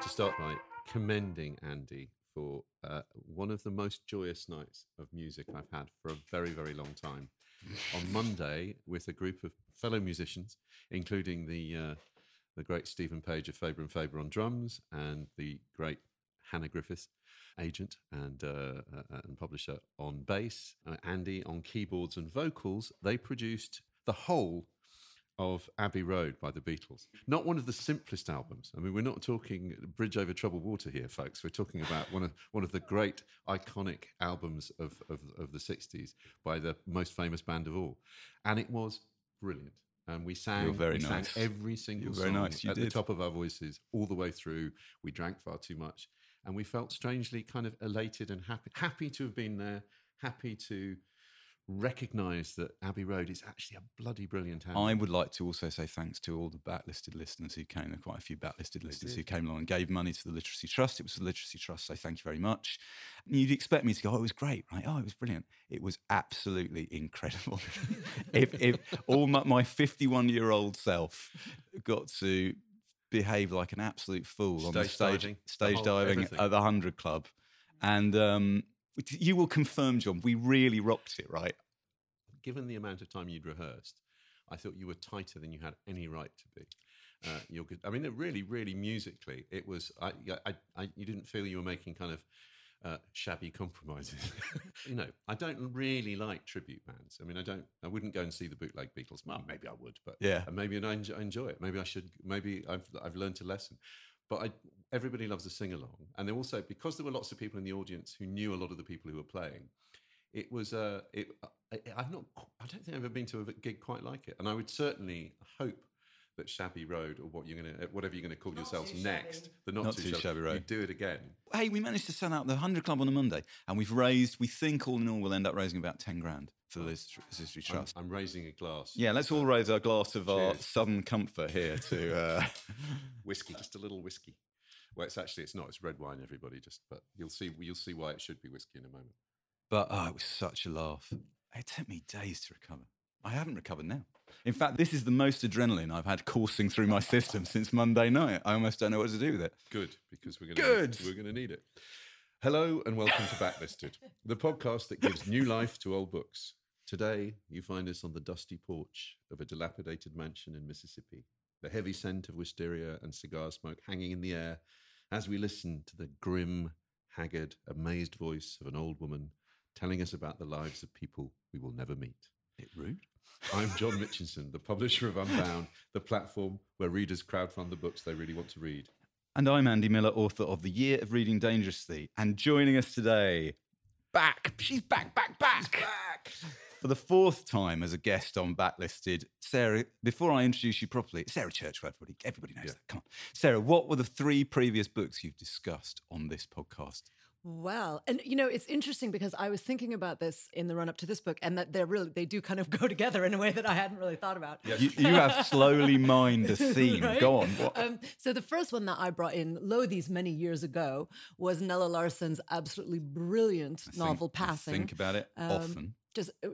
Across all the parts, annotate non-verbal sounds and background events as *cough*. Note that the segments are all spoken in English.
to start by commending Andy for uh, one of the most joyous nights of music I've had for a very, very long time. On *laughs* Monday, with a group of fellow musicians, including the uh, the great Stephen Page of Faber and Faber on drums, and the great Hannah Griffiths, agent and uh, uh, and publisher on bass, uh, Andy on keyboards and vocals. They produced the whole of Abbey Road by the Beatles. Not one of the simplest albums. I mean, we're not talking Bridge Over Troubled Water here, folks. We're talking about one of one of the great iconic albums of, of, of the 60s by the most famous band of all. And it was brilliant. And we sang, we nice. sang every single song nice. At the top of our voices all the way through. We drank far too much. And we felt strangely kind of elated and happy, happy to have been there, happy to recognise that Abbey Road is actually a bloody brilliant album. I would like to also say thanks to all the backlisted listeners who came. There were quite a few backlisted listeners who came along and gave money to the Literacy Trust. It was the Literacy Trust, so thank you very much. You'd expect me to go, oh, it was great, right? Oh, it was brilliant. It was absolutely incredible. *laughs* if, if all my, my 51 year old self got to behave like an absolute fool on the Stage stage, diving, the stage whole- diving everything. at the 100 Club. And um, you will confirm, John, we really rocked it, right? given the amount of time you'd rehearsed, I thought you were tighter than you had any right to be. Uh, you're good. I mean, it really, really musically, it was. I, I, I, you didn't feel you were making kind of uh, shabby compromises. *laughs* you know, I don't really like tribute bands. I mean, I don't. I wouldn't go and see the bootleg Beatles. Well, maybe I would, but Yeah. and maybe I enjoy, I enjoy it. Maybe I should. Maybe I've I've learned a lesson. But I, everybody loves a sing along, and they also because there were lots of people in the audience who knew a lot of the people who were playing. It was uh. I, I've not. I don't think I've ever been to a gig quite like it, and I would certainly hope that Shabby Road or what you're gonna, whatever you're gonna call yourselves next, the not, Not too, Too shabby, Shabby Road. You do it again. hey, we managed to sell out the 100 Club on a Monday, and we've raised, we think all in all, we'll end up raising about 10 grand for the History History I'm, Trust. I'm raising a glass. yeah, let's all raise our glass of our southern comfort here to. *laughs* Uh, whiskey, just a little whiskey. Well, it's actually it's not. It's red wine, everybody. Just, but you'll see. You'll see why it should be whiskey in a moment. but oh, it was such a laugh. It took me days to recover. I haven't recovered now. In fact, this is the most adrenaline I've had coursing through my system since Monday night. I almost don't know what to do with it. Good, because we're going Good. to we're going to need it. Hello and welcome to Backlisted, the podcast that gives new life to old books. Today, you find us on the dusty porch of a dilapidated mansion in Mississippi, the heavy scent of wisteria and cigar smoke hanging in the air as we listen to the grim, haggard, amazed voice of an old woman telling us about the lives of people we will never meet. bit rude. *laughs* I'm John Mitchinson, the publisher of Unbound, the platform where readers crowdfund the books they really want to read. And I'm Andy Miller, author of The Year of Reading Dangerously. And joining us today, back, she's back, back, back, back. For the fourth time as a guest on Backlisted, Sarah, before I introduce you properly, Sarah Churchwell, everybody, everybody knows Yeah. that. Come on. Sarah, what were the three previous books you've discussed on this podcast? Well, and you know, it's interesting because I was thinking about this in the run up to this book, and that they're really they do kind of *laughs* go together in a way that I hadn't really thought about. You, you have slowly *laughs* mined a theme. Right? Go on. Um, so the first one that I brought in, lo these many years ago, was Nella Larsen's absolutely brilliant I think- novel I Passing. Think about it Um, often. Just uh,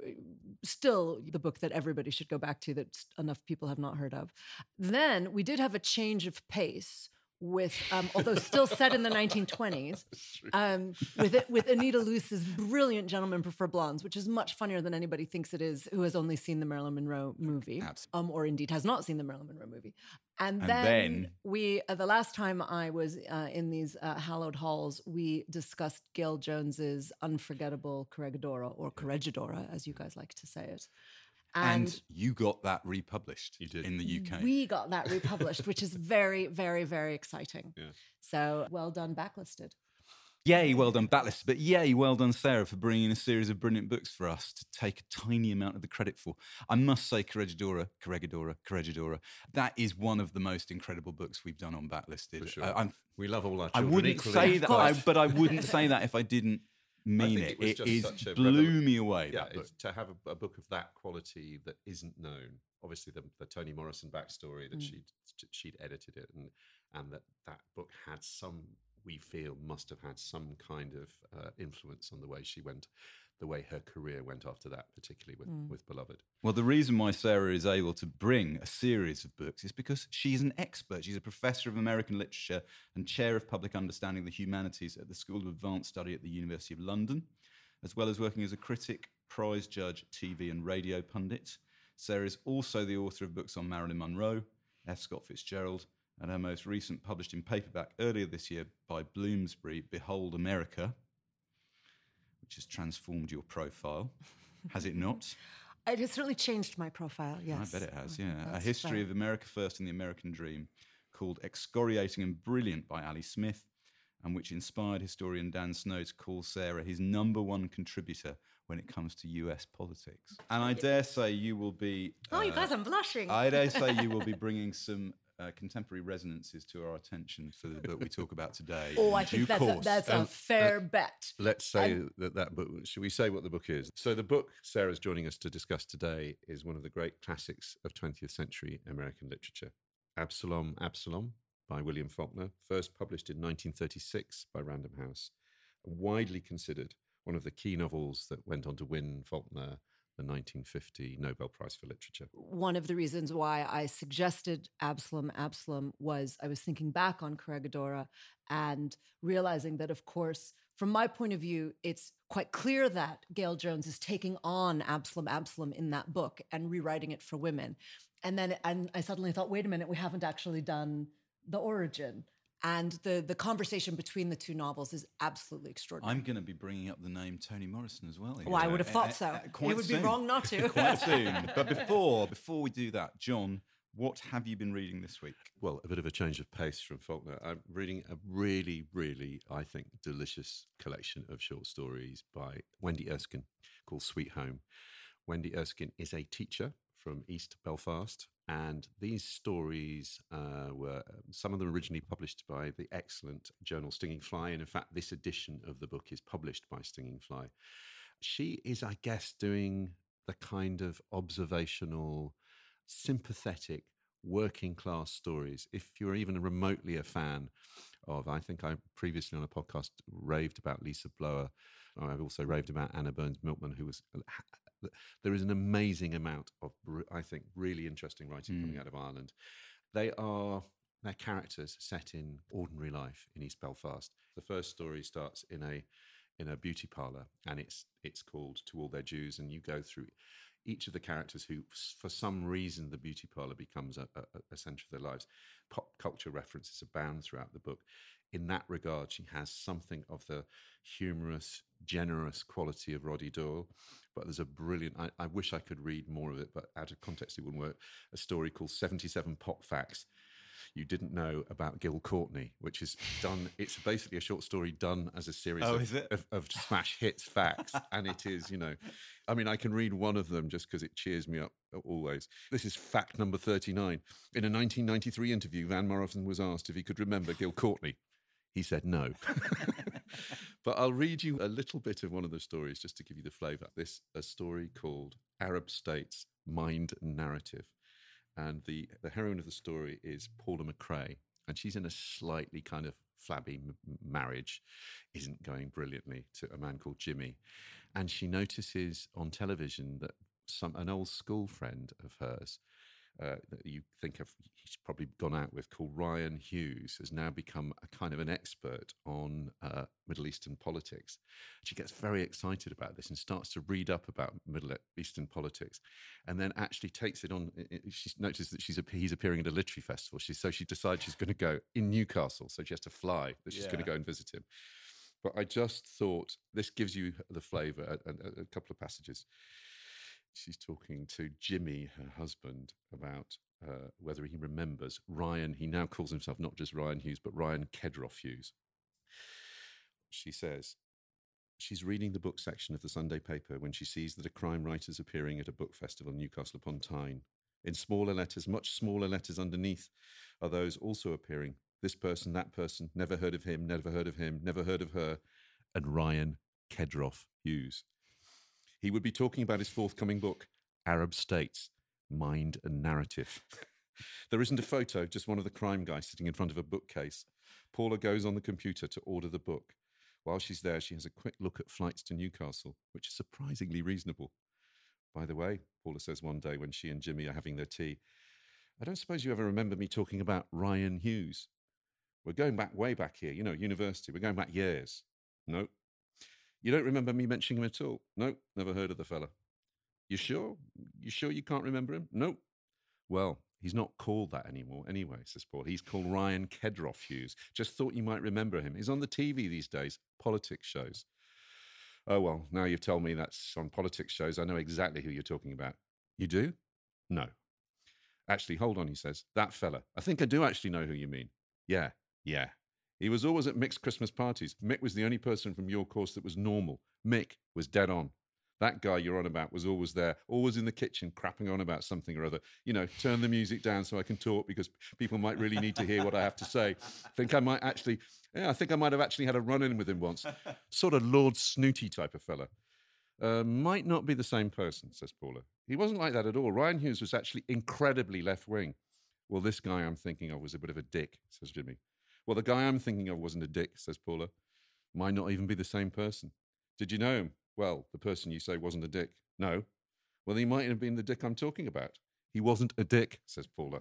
still the book that everybody should go back to that enough people have not heard of. Then we did have a change of pace with, um, although still set in the 1920s, *laughs* um, with it, with Anita Loos's brilliant "Gentlemen Prefer Blondes," which is much funnier than anybody thinks it is, who has only seen the Marilyn Monroe movie, um, or indeed has not seen the Marilyn Monroe movie. And, And then, then- we, uh, the last time I was uh, in these uh, hallowed halls, we discussed Gayl Jones's unforgettable Corregidora, or Corregidora, as you guys like to say it. And, you got that republished You did. in the UK. we got that republished, which is very, very, very exciting. *laughs* Yeah. So well done, backlisted. Yay, well done, Batless. But yay, well done, Sarah, for bringing a series of brilliant books for us to take a tiny amount of the credit for. I must say, Corregidora, Corregidora, Corregidora, that is one of the most incredible books we've done on Backlisted. Sure. I, We love all our children I wouldn't equally. say that, I, but I wouldn't *laughs* say that if I didn't mean it. it was It is blew me away. yeah, to have a, a book of that quality that isn't known. Obviously, the, the Toni Morrison backstory that Mm. she'd she'd edited it, and and that that book had some we feel must have had some kind of uh, influence on the way she went. the way her career went after that, particularly with, Mm. with Beloved. Well, the reason why Sarah is able to bring a series of books is because she's an expert. She's a professor of American literature and chair of public understanding of the humanities at the School of Advanced Study at the University of London, as well as working as a critic, prize judge, TV and radio pundit. Sarah is also the author of books on Marilyn Monroe, F. Scott Fitzgerald, and her most recent, published in paperback earlier this year by Bloomsbury, Behold America, which has transformed your profile. Has it not? *laughs* It has certainly changed my profile. Yes, I bet it has, yeah. a history fair. of America First and the American Dream called Excoriating and Brilliant by Ali Smith, and which inspired historian Dan Snow to call Sarah his number one contributor when it comes to US politics. And I dare say you will be. Oh, you uh, guys, I'm blushing. I dare say *laughs* you will be bringing some. Uh, contemporary resonances to our attention for the book we talk about today. *laughs* oh, I think that's a, course. that's a fair bet. Let's say that that book, should we say what the book is? So, the book Sarah's joining us to discuss today is one of the great classics of 20th century American literature Absalom, Absalom by William Faulkner, first published in 1936 by Random House, widely considered one of the key novels that went on to win Faulkner the 1950 Nobel Prize for Literature. one of the reasons why I suggested Absalom, Absalom was I was thinking back on Corregidora and realizing that, of course, from my point of view, it's quite clear that Gayl Jones is taking on Absalom, Absalom in that book and rewriting it for women. And then and I suddenly thought, wait a minute, we haven't actually done the origin. And the, the conversation between the two novels is absolutely extraordinary. I'm going to be bringing up the name Toni Morrison as well. Oh, I would have Uh, thought uh, so. uh, It quite would be soon. wrong not to. *laughs* quite soon. *laughs* But before before we do that, John, what have you been reading this week? Well, a bit of a change of pace from Faulkner. I'm reading a really, really, I think, delicious collection of short stories by Wendy Erskine called Sweet Home. Wendy Erskine is a teacher from East Belfast, and these stories uh, were um, some of them originally published by the excellent journal Stinging Fly, and in fact, this edition of the book is published by Stinging Fly. She is, I guess, doing the kind of observational, sympathetic working class stories. If you're even remotely a fan of, I think I previously on a podcast raved about Lisa Blower. I've also raved about Anna Burns Milkman, who was. There is an amazing amount of, I think, really interesting writing coming Mm. out of Ireland. They are their characters set in ordinary life in East Belfast. The first story starts in a in a beauty parlor, and it's it's called "To All Their Dues," and you go through each of the characters who, for some reason, the beauty parlor becomes a, a, a centre of their lives. Pop culture references abound throughout the book. In that regard, she has something of the humorous, generous quality of Roddy Doyle. But there's a brilliant, I, I wish I could read more of it, but out of context, it wouldn't work. A story called 77 Pop Facts you didn't know about Gil Courtney, which is done. It's basically a short story done as a series Oh, of, of, of smash hits facts, and it is, you know, I mean, I can read one of them just because it cheers me up always. This is fact number thirty-nine. In a 1993 interview, Van Morrison was asked if he could remember Gil Courtney. He said no. *laughs* but I'll read you a little bit of one of the stories just to give you the flavour. This a story called Arab States Mind Narrative and the, the heroine of the story is Paula McRae, and she's in a slightly kind of flabby m- marriage, isn't going brilliantly to a man called Jimmy, and she notices on television that some an old school friend of hers. Uh, that you think of, he's probably gone out with, called Ryan Hughes, has now become a kind of an expert on uh, Middle Eastern politics. She gets very excited about this and starts to read up about Middle Eastern politics and then actually takes it on. She notices that she's he's appearing at a literary festival. She, so she decides she's going to go in Newcastle. So she has to fly. That she's going to go and visit him. But I just thought this gives you the flavour. A, a, a couple of passages. She's talking to Jimmy, her husband, about uh, whether he remembers Ryan. He now calls himself not just Ryan Hughes, but Ryan Kedroff Hughes. She says, She's reading the book section of the Sunday paper when she sees that a crime writer is appearing at a book festival in Newcastle upon Tyne. In smaller letters, much smaller letters underneath, are those also appearing. This person, that person, never heard of him, never heard of him, never heard of her, and Ryan Kedroff Hughes. He would be talking about his forthcoming book, Arab States Mind and Narrative. *laughs* there isn't a photo, just one of the crime guys sitting in front of a bookcase. Paula goes on the computer to order the book. While she's there, she has a quick look at flights to Newcastle, which is surprisingly reasonable. By the way, Paula says one day when she and Jimmy are having their tea, I don't suppose you ever remember me talking about Ryan Hughes. We're going back way back here, you know, university. We're going back years. No. You don't remember me mentioning him at all? No, never heard of the fella. You sure? You sure you can't remember him? No. Well, he's not called that anymore anyway, says Paul. He's called Ryan Kedroff Hughes. Just thought you might remember him. He's on the TV these days, politics shows. Oh, well, now you've told me that's on politics shows. I know exactly who you're talking about. You do? No. Actually, hold on, he says. That fella. I think I do actually know who you mean. Yeah, yeah. He was always at Mick's Christmas parties. Mick was the only person from your course that was normal. Mick was dead on. That guy you're on about was always there, always in the kitchen, crapping on about something or other. You know, turn the music down so I can talk because people might really need to hear what I have to say. I think I might actually, yeah, I think I might have actually had a run in with him once. Sort of Lord Snooty type of fella. Uh, might not be the same person, says Paula. He wasn't like that at all. Ryan Hughes was actually incredibly left wing. Well, this guy I'm thinking of was a bit of a dick, says Jimmy. Well, the guy I'm thinking of wasn't a dick, says Paula. Might not even be the same person. Did you know him? Well, the person you say wasn't a dick. No. Well, he might have been the dick I'm talking about. He wasn't a dick, says Paula.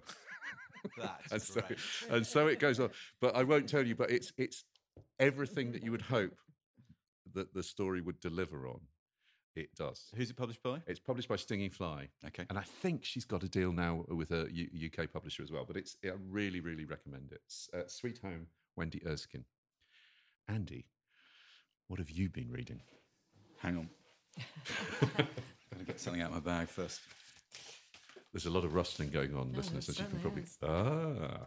That's *laughs* and so, great. and so it goes on. But I won't tell you. But it's it's everything that you would hope that the story would deliver on. It does. Who's it published by? It's published by Stinging Fly, Okay. and I think she's got a deal now with a U- UK publisher as well. But it's I really, really recommend it. It's, uh, Sweet Home, Wendy Erskine. Andy, what have you been reading? Hang on. I *laughs* Gotta get something out of my bag first. There's a lot of rustling going on, No, listeners, as you can probably. is. Ah,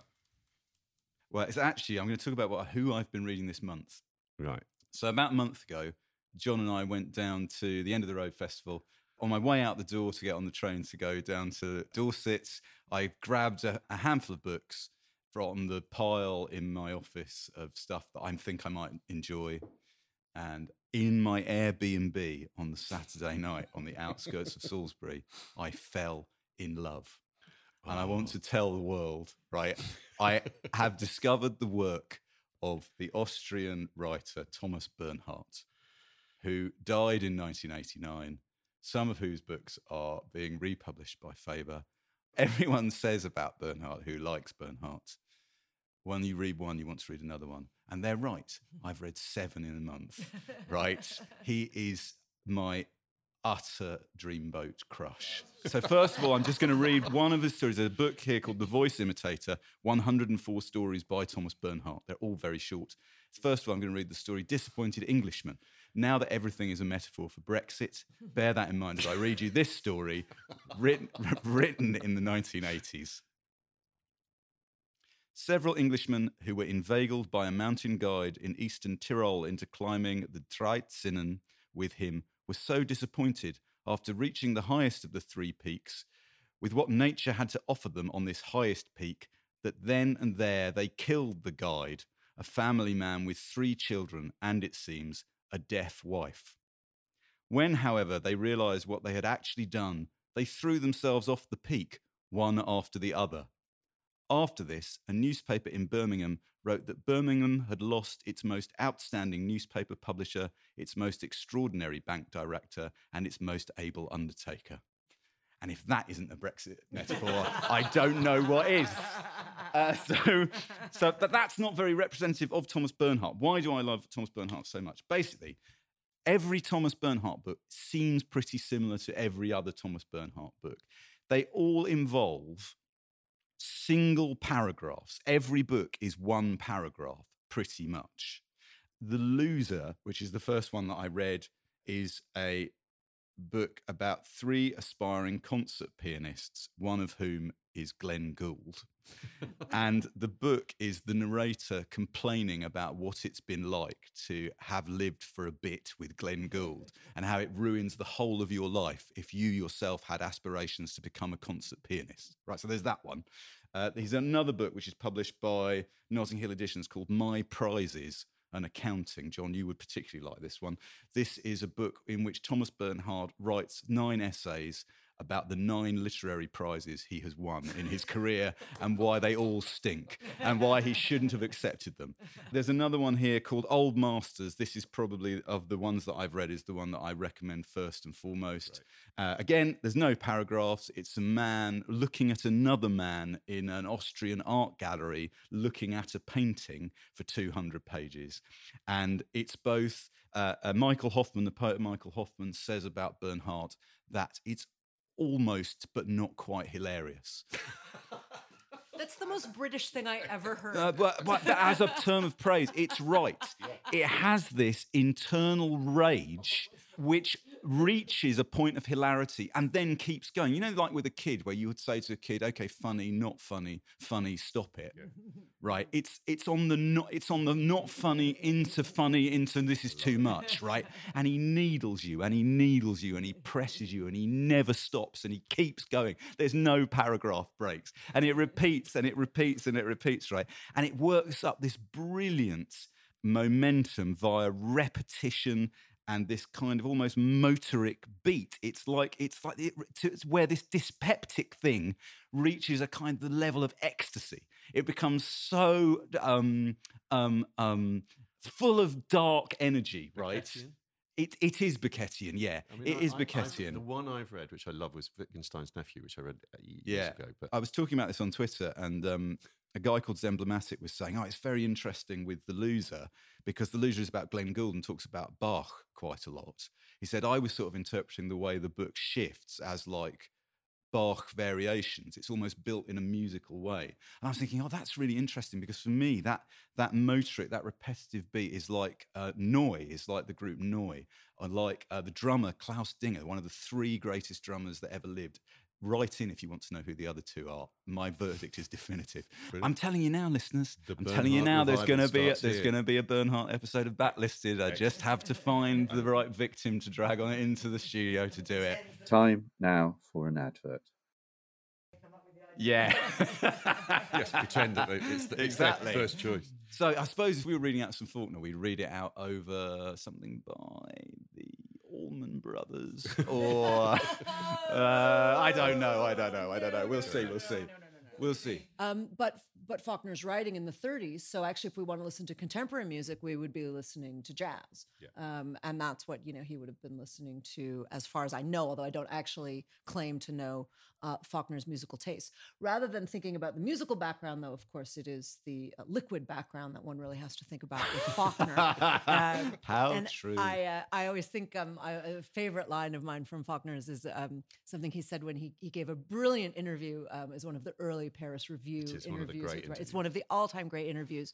Well, it's actually I'm going to talk about what who I've been reading this month. right. So about a month ago, John and I went down to the End of the Road Festival. On my way out the door to get on the train to go down to Dorset, I grabbed a, a handful of books from the pile in my office of stuff that I think I might enjoy. And in my Airbnb on the Saturday night on the outskirts of *laughs* Salisbury, I fell in love. And I want oh. to tell the world, right? I have discovered the work of the Austrian writer Thomas Bernhard, who died in 1989, some of whose books are being republished by Faber. *laughs* Everyone says about Bernhard, who likes Bernhard, when you read one, you want to read another one. And they're right. *laughs* I've read seven in a month, *laughs* right? He is my utter dreamboat crush. So, first of all, I'm just going to read one of his stories. There's a book here called The Voice Imitator 104 Stories by Thomas Bernhard. They're all very short. First of all, I'm going to read the story Disappointed Englishman. Now that everything is a metaphor for Brexit, bear that in mind as I read you this story written, written in the 1980s. Several Englishmen who were inveigled by a mountain guide in eastern Tyrol into climbing the Dreizinnen with him were so disappointed after reaching the highest of the three peaks with what nature had to offer them on this highest peak that then and there they killed the guide, a family man with three children and, it seems, a deaf wife. When, however, they realized what they had actually done, they threw themselves off the peak, one after the other. After this, a newspaper in Birmingham wrote that Birmingham had lost its most outstanding newspaper publisher, its most extraordinary bank director, and its most able undertaker. And if that isn't a Brexit metaphor, I don't know what is. Uh, *laughs* so, so but that's not very representative of Thomas Bernhard. Why do I love Thomas Bernhard so much? Basically, every Thomas Bernhard book seems pretty similar to every other Thomas Bernhard book. They all involve single paragraphs. Every book is one paragraph, pretty much. The Loser, which is the first one that I read, is a book about three aspiring concert pianists, one of whom is Glenn Gould. and the book is the narrator complaining about what it's been like to have lived for a bit with Glenn Gould and how it ruins the whole of your life if you yourself had aspirations to become a concert pianist. Right, so there's that one. Uh, there's another book which is published by Notting Hill Editions called My Prizes and Accounting. John, you would particularly like this one. This is a book in which Thomas Bernhard writes nine essays about the nine literary prizes he has won in his career and why they all stink and why he shouldn't have accepted them. There's another one here called Old Masters. This is probably of the ones that I've read is the one that I recommend first and foremost. Uh, again, there's no paragraphs. It's a man looking at another man in an Austrian art gallery, looking at a painting for 200 pages, and it's both. Uh, uh, Michael Hofmann, the poet Michael Hofmann, says about Bernhard that it's almost but not quite hilarious. That's the most British thing I ever heard. Uh, but, but as a term of praise, it's right. *laughs* It has this internal rage which reaches a point of hilarity and then keeps going. You know, like with a kid, where you would say to a kid, "Okay, funny, not funny, funny, stop it." *laughs* Right? It's it's on the not it's on the not funny into funny into this is too much, right? *laughs* And he needles you and he needles you and he presses you and he never stops and he keeps going. There's no paragraph breaks and it repeats and it repeats and it repeats, right? And it works up this brilliant momentum via repetition and this kind of almost motoric beat. It's like it's like it, it's where this dyspeptic thing reaches a kind of the level of ecstasy. It becomes so um, um, um, full of dark energy, right? Beckettian? It, it is Beckettian, yeah. I mean, it I- is I- Beckettian. The one I've read, which I love, was Wittgenstein's nephew, which I read uh, years Yeah. ago. But I was talking about this on Twitter, and um, a guy called Zemblematic was saying, "Oh, it's very interesting with the loser because the loser is about Glenn Gould and talks about Bach quite a lot." He said, "I was sort of interpreting the way the book shifts as like." Bach variations. It's almost built in a musical way. And I was thinking, oh, that's really interesting because for me, that that motoric, that repetitive beat is like uh, Neu, is like the group Neu, or like uh, the drummer Klaus Dinger, one of the three greatest drummers that ever lived. Write in if you want to know who the other two are. My verdict is definitive. I'm telling you now, listeners. The I'm telling you now. There's going to be a, there's going to be a Bernhard episode of Backlisted. I just have to find the right victim to drag on into the studio to do it. Time now for an advert. Yeah. yes, pretend that it's, the, it's exactly. first choice. So I suppose if we were reading out some Faulkner, we'd read it out over something by the Allman Brothers, *laughs* or *laughs* uh, I don't know, I don't know, I don't know. We'll see, we'll see, we'll see. Um, but but Faulkner's writing in the 30s, so actually, if we want to listen to contemporary music, we would be listening to jazz, Yeah. um, and that's what you know he would have been listening to, as far as I know. Although I don't actually claim to know uh, Faulkner's musical taste. Rather than thinking about the musical background, though, of course, it is the uh, liquid background that one really has to think about with Faulkner. *laughs* Um, How and true. I uh, I always think um I, a favorite line of mine from Faulkner's is um something he said when he he gave a brilliant interview um, as one of the early Paris Review It is one of the interviews. Great It's one of the all time great interviews.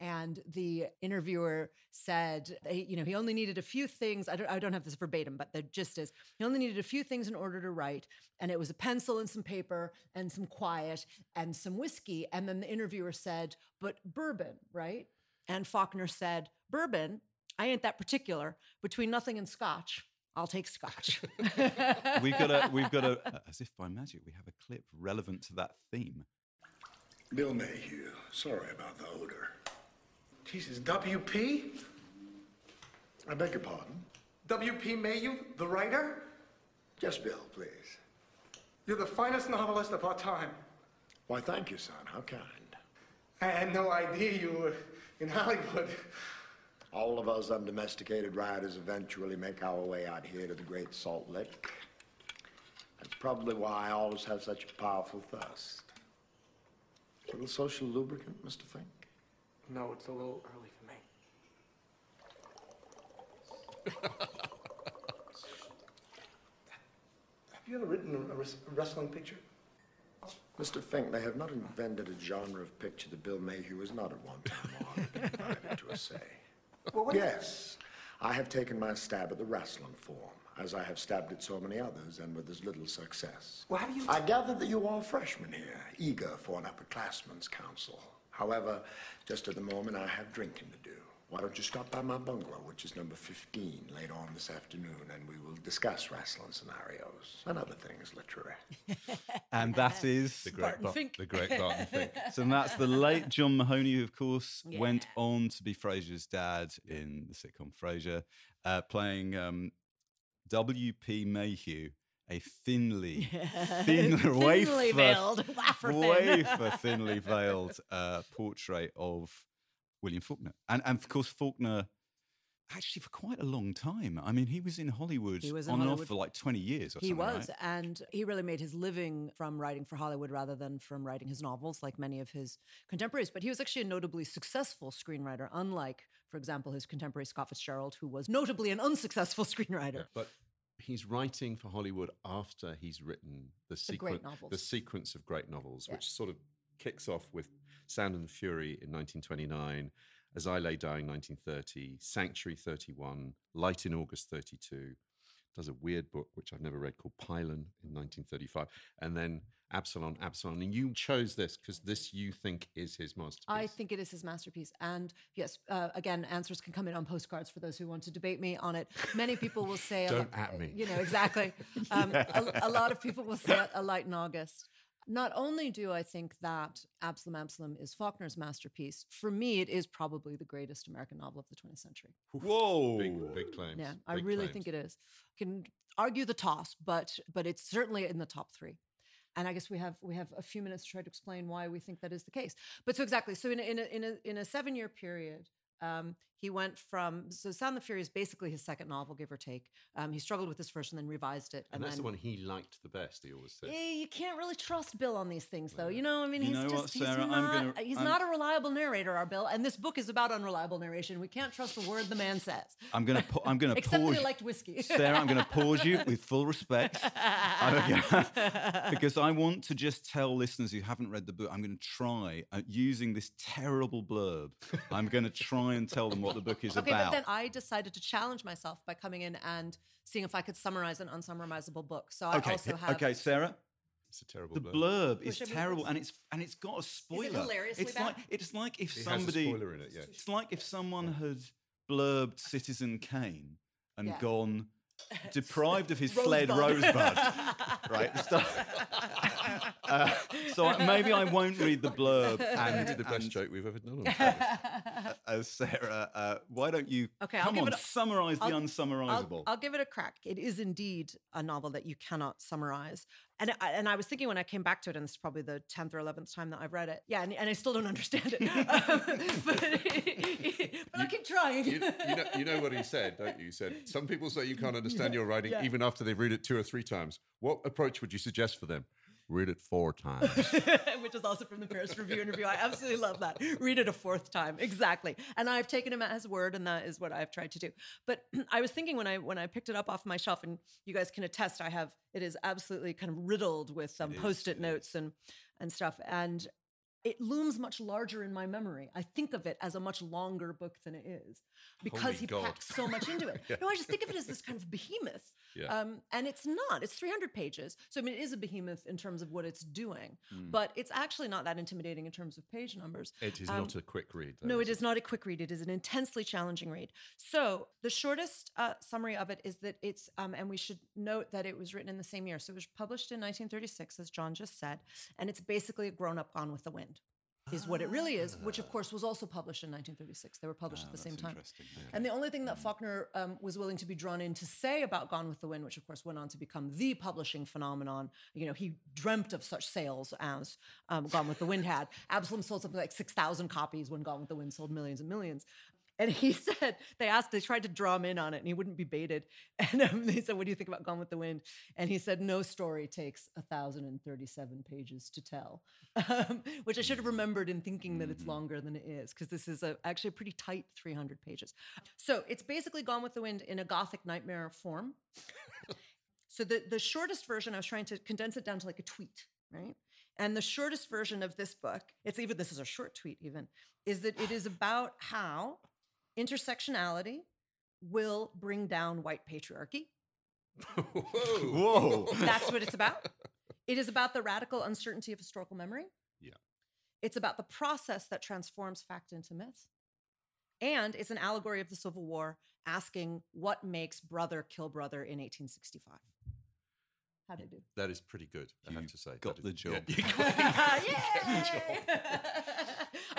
And the interviewer said, you know, he only needed a few things. I don't, I don't have this verbatim, but the gist is he only needed a few things in order to write. And it was a pencil and some paper and some quiet and some whiskey. And then the interviewer said, but bourbon, right? And Faulkner said, bourbon, I ain't that particular. Between nothing and scotch, I'll take scotch. *laughs* we've got a, we've got a, as if by magic, we have a clip relevant to that theme. Bill Mayhew. Sorry about the odor. Jesus, WP? I beg your pardon? W.P. Mayhew, the writer? Yes, Bill, please. You're the finest novelist of our time. Why, thank you, son. How kind. I had no idea you were in Hollywood. All of us undomesticated riders eventually make our way out here to the Great Salt Lake. That's probably why I always have such a powerful thirst. A little social lubricant, Mr. Fink? No, it's a little early for me. Have you ever written a, a wrestling picture? Mr. Fink, they have not invented a genre of picture that Bill Mayhew has not at one time or other been invited to essay. Well, Yes, I have taken my stab at the wrestling form, as I have stabbed at so many others, and with as little success. Well, how do you- I gather that you are a freshman here, eager for an upperclassman's counsel. However, just at the moment, I have drinking to do. Why don't you stop by my bungalow, which is number 15, later on this afternoon, and we will discuss wrestling scenarios and other things literary. *laughs* And that *laughs* is The great, Barton Bar- Fink. the great Barton Fink. *laughs* So that's the late John Mahoney, who, of course, went on to be Frasier's dad in the sitcom Frasier, uh, playing um, W.P. Mayhew a thinly, Thin- *laughs* thin, *laughs* thinly wafer, veiled, *laughs* wafer wafer thinly veiled uh, portrait of William Faulkner. And, and of course, Faulkner, actually, for quite a long time. I mean, he was in Hollywood He was in on and off for like 20 years or He was, right? and he really made his living from writing for Hollywood rather than from writing his novels, like many of his contemporaries. But he was actually a notably successful screenwriter, unlike, for example, his contemporary Scott Fitzgerald, who was notably an unsuccessful screenwriter. But he's writing for Hollywood after he's written the, The great sequen- novels. the sequence of great novels, Yeah. which sort of kicks off with Sound and Fury in 1929, As I Lay Dying 1930, Sanctuary 31, Light in August 32. Does a weird book which I've never read called Pylon in 1935, and then Absalom, Absalom. And you chose this because this you think is his masterpiece. I think it is his masterpiece. And yes, uh, again, answers can come in on postcards for those who want to debate me on it. Many people will say, Don't lo- at me. You know, exactly. Um, *laughs* a, a lot of people will say A Light in August. Not only do I think that Absalom Absalom is Faulkner's masterpiece, for me, it is probably the greatest American novel of the 20th century. Whoa. big, big claims. Yeah, I really claims. think it is. Can argue the toss, but but it's certainly in the top three. And I guess we have we have a few minutes to try to explain why we think that is the case. But so exactly, so in a, in a, in a, in a seven year period, um, he went from so Sound the Fury is basically his second novel, give or take. Um, he struggled with this first and then revised it. And that's then, the one he liked the best, he always said. Eh, you can't really trust Bill on these things, though. You know, I mean, You he's know just what, he's Sarah? I'm not gonna- he's I'm- not a reliable narrator, our Bill. And this book is about unreliable narration. We can't trust a word the man says, I'm gonna pa- I'm gonna *laughs* except that pause he you- liked whiskey. Sarah, I'm gonna pause you with full respect. *laughs* *laughs* Because I want to just tell listeners who haven't read the book, I'm going to try uh, using this terrible blurb. I'm going to try and tell them what the book is Okay, about. but then I decided to challenge myself by coming in and seeing if I could summarize an unsummarizable book. So I okay, also eh, have. okay, Sarah. It's a terrible The blurb. blurb Who is should we terrible, and it's and it's got a spoiler. hilariously it's bad? like it's like if It has a somebody. spoiler in it, yeah. It's like if someone had blurbed Citizen Kane and Yeah. gone *laughs* deprived of his Rosebud. fled rosebud, *laughs* right? Stuff. *laughs* Uh, so maybe I won't read the blurb. And, did the best and, joke we've ever done on the podcast. uh, Sarah, uh, why don't you Okay, I'll come give on, it a- summarize the I'll- unsummarizable? I'll, I'll give it a crack. It is indeed a novel that you cannot summarize. And I, and I was thinking when I came back to it, and this is probably the 10th or 11th time that I've read it. Yeah, and, and I still don't *laughs* understand it. *laughs* Um, but *laughs* but I'll keep trying. you, you, know, you know what he said, don't you? He said, Some people say you can't understand your writing yeah. even after they've read it two or three times. What approach would you suggest for them? Read it four times. *laughs* Which is also from the Paris Review interview. I absolutely love that. Read it a fourth time. Exactly. And I've taken him at his word, and that is what I've tried to do. But *clears throat* I was thinking when I when I picked it up off my shelf, and you guys can attest, I have it is absolutely kind of riddled with um, post-it notes and and stuff. And it looms much larger in my memory. I think of it as a much longer book than it is because Holy he God. packs so much into it. *laughs* No, I just think of it as this kind of behemoth. Yeah. Um, and it's not. It's 300 pages. So, I mean, it is a behemoth in terms of what it's doing, Hmm. but it's actually not that intimidating in terms of page numbers. It is Um, not a quick read. though, No, it it? is not a quick read. It is an intensely challenging read. So, the shortest uh, summary of it is that it's, um, and we should note that it was written in the same year. So, it was published in 1936, as John just said, and it's basically a grown up Gone with the Wind. Is what it really is, which of course was also published in 1936. They were published Ah, at the same time. interesting. And the only thing that Faulkner um, was willing to be drawn in to say about Gone with the Wind, which of course went on to become the publishing phenomenon, you know, he dreamt of such sales as um, Gone with the Wind had. Absalom sold something like 6,000 copies when Gone with the Wind sold millions and millions. And he *laughs* said, they asked, they tried to draw him in on it and he wouldn't be baited. *laughs* And um, they said, What do you think about Gone with the Wind? And he said, No story takes 1,037 pages to tell, *laughs* um, which I should have remembered in thinking that it's longer than it is, because this is a, actually a pretty tight 300 pages. So it's basically Gone with the Wind in a Gothic nightmare form. so the, the shortest version, I was trying to condense it down to like a tweet, right? And the shortest version of this book, it's even, this is a short tweet even, is that it is about how intersectionality will bring down white patriarchy. Whoa. Whoa. *laughs* That's what it's about. It is about the radical uncertainty of historical memory. Yeah. It's about the process that transforms fact into myth. And it's an allegory of the Civil War asking what makes brother kill brother in 1865. How'd I do? That is pretty good, I have to say. got That the is- *laughs* *laughs* job. Yeah, you got- Yay!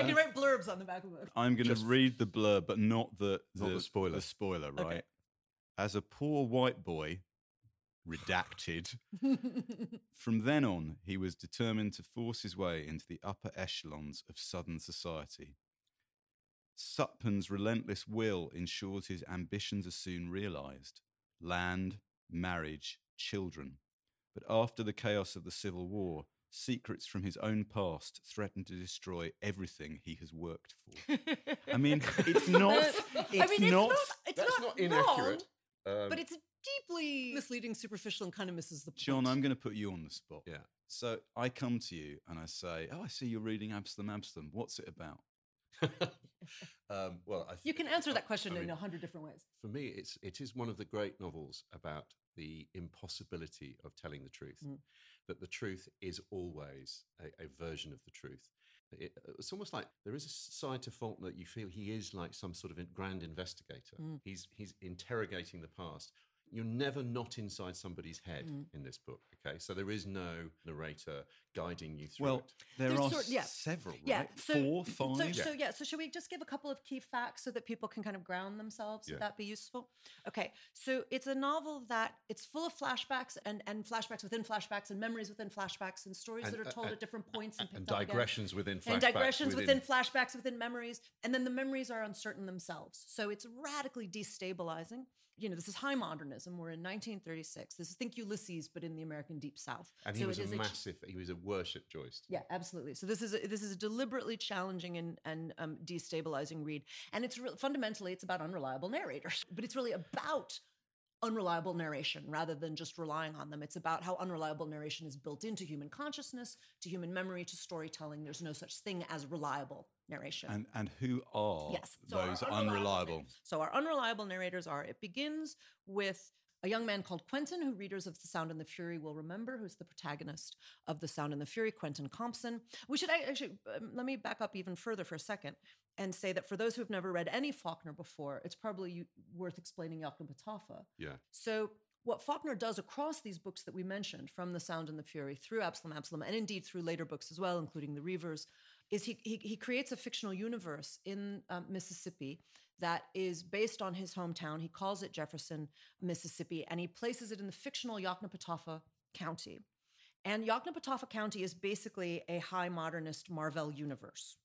I can uh, write blurbs on the back of the book. I'm going to read the blurb, but not the Not the spoiler. The spoiler, Okay. right? As a poor white boy, redacted. *laughs* From then on, he was determined to force his way into the upper echelons of Southern society. Sutpen's relentless will ensures his ambitions are soon realized land, marriage, children. But after the chaos of the Civil War, secrets from his own past threaten to destroy everything he has worked for. I mean, *laughs* *laughs* it's not. It's, I mean, it's not. not. It's That's not, not inaccurate. wrong, Um, but it's deeply misleading, superficial, and kind of misses the point. John, I'm going to put you on the spot. yeah. So I come to you and I say, "Oh, I see you're reading Absalom, Absalom. What's it about?" *laughs* um, well, I You can answer that question I in mean, a hundred different ways. For me, it's it is one of the great novels about the impossibility of telling the truth. Mm. That the truth is always a, a version of the truth. It, it's almost like there is a side to Faulkner that you feel he is like some sort of grand investigator. Mm. He's he's interrogating the past. You're never not inside somebody's head Mm. in this book. Okay, so there is no narrator guiding you through Well, it. there There's are sort- yeah. several, right? So, Four, so- five. So, yeah. So, should we just give a couple of key facts so that people can kind of ground themselves? Yeah. Would that be useful? Okay. So, it's a novel that it's full of flashbacks and, and flashbacks within flashbacks and memories within flashbacks and stories And- that are uh, told and- at different points and, and picked again. digressions within flashbacks and digressions within, within flashbacks within memories and then the memories are uncertain themselves so it's radically destabilizing you know this is high modernism we're in 1936 this is think ulysses but in the american deep south And he so was it a massive. He was a worship joist. yeah, absolutely. So this is a, this is a deliberately challenging and and um, destabilizing read, and it's re- fundamentally it's about unreliable narrators, *laughs* but it's really about unreliable narration rather than just relying on them. It's about how unreliable narration is built into human consciousness, to human memory, to storytelling. There's no such thing as reliable narration. And and who are Yes. so those unreliable? nar- So our unreliable narrators are. It begins with a young man called Quentin, who readers of The Sound and the Fury will remember, who's the protagonist of The Sound and the Fury, Quentin Compson. We should actually um, let me back up even further for a second and say that for those who have never read any Faulkner before, it's probably worth explaining Yoknapatawpha. Yeah. So what Faulkner does across these books that we mentioned, from The Sound and the Fury through Absalom, Absalom, and indeed through later books as well, including The Reivers, is he he, he creates a fictional universe in um, Mississippi that is based on his hometown. He calls it Jefferson, Mississippi, and he places it in the fictional Yoknapatawpha County. And Yoknapatawpha County is basically a high modernist Marvel universe.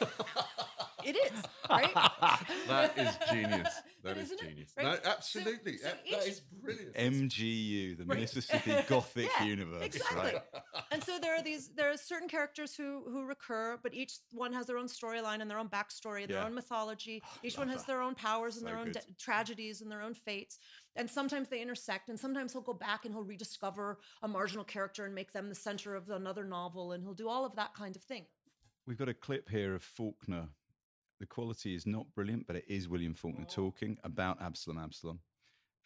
*laughs* It is, right? *laughs* That is *laughs* genius. That is Isn't it? genius. Right? No, absolutely. so That- each- that is brilliant. MGU, the Right. Mississippi *laughs* Gothic Yeah, Universe. exactly. Right? and so there are these there are certain characters who who recur but each one has their own storyline and their own backstory and their Yeah. own mythology oh, each one has that. their own powers and their own good. de- tragedies and their own fates and sometimes they intersect and sometimes he'll go back and he'll rediscover a marginal character and make them the center of another novel and he'll do all of that kind of thing We've got a clip here of Faulkner. The quality is not brilliant, but it is William Faulkner talking about Absalom, Absalom.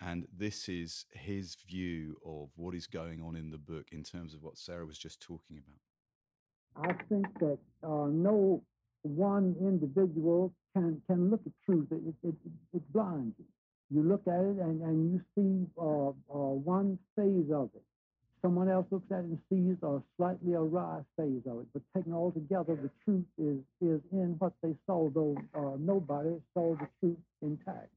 And this is his view of what is going on in the book in terms of what Sarah was just talking about. I think that uh, no one individual can can look at truth. It, it, it, it blinds you. You look at it and, and you see uh, uh, one phase of it. Someone else looks at it and sees a slightly awry phase of it. But taken all together, the truth is is in what they saw, though uh, nobody saw the truth intact.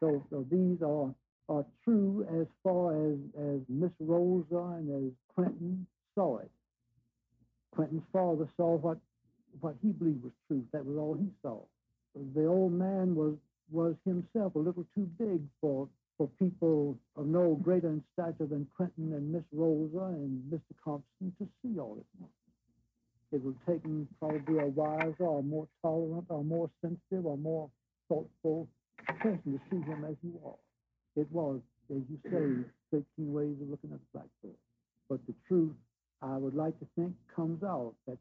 So, so these are are true as far as as Miss Rosa and as Quentin saw it. Quentin's father saw what what he believed was truth. That was all he saw. The old man was was himself a little too big for for people of no greater in stature than Quentin and Miss Rosa and Mr. Compson to see all at once. It would take them probably a wiser or more tolerant or more sensitive or more thoughtful person to see him as he was. It was, as you say, 13 ways of looking at the blackbird. But the truth I would like to think comes out that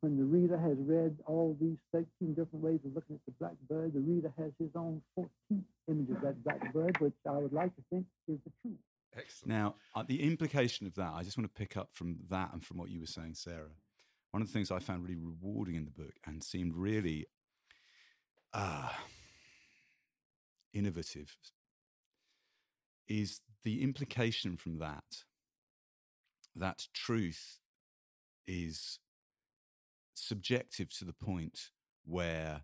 when the reader has read all these 13 different ways of looking at the blackbird, the reader has his own 14th image of that blackbird, which I would like to think is the truth. Excellent. Now, uh, the implication of that, I just want to pick up from that and from what you were saying, Sarah. One of the things I found really rewarding in the book and seemed really uh, innovative is the implication from that that truth is subjective to the point where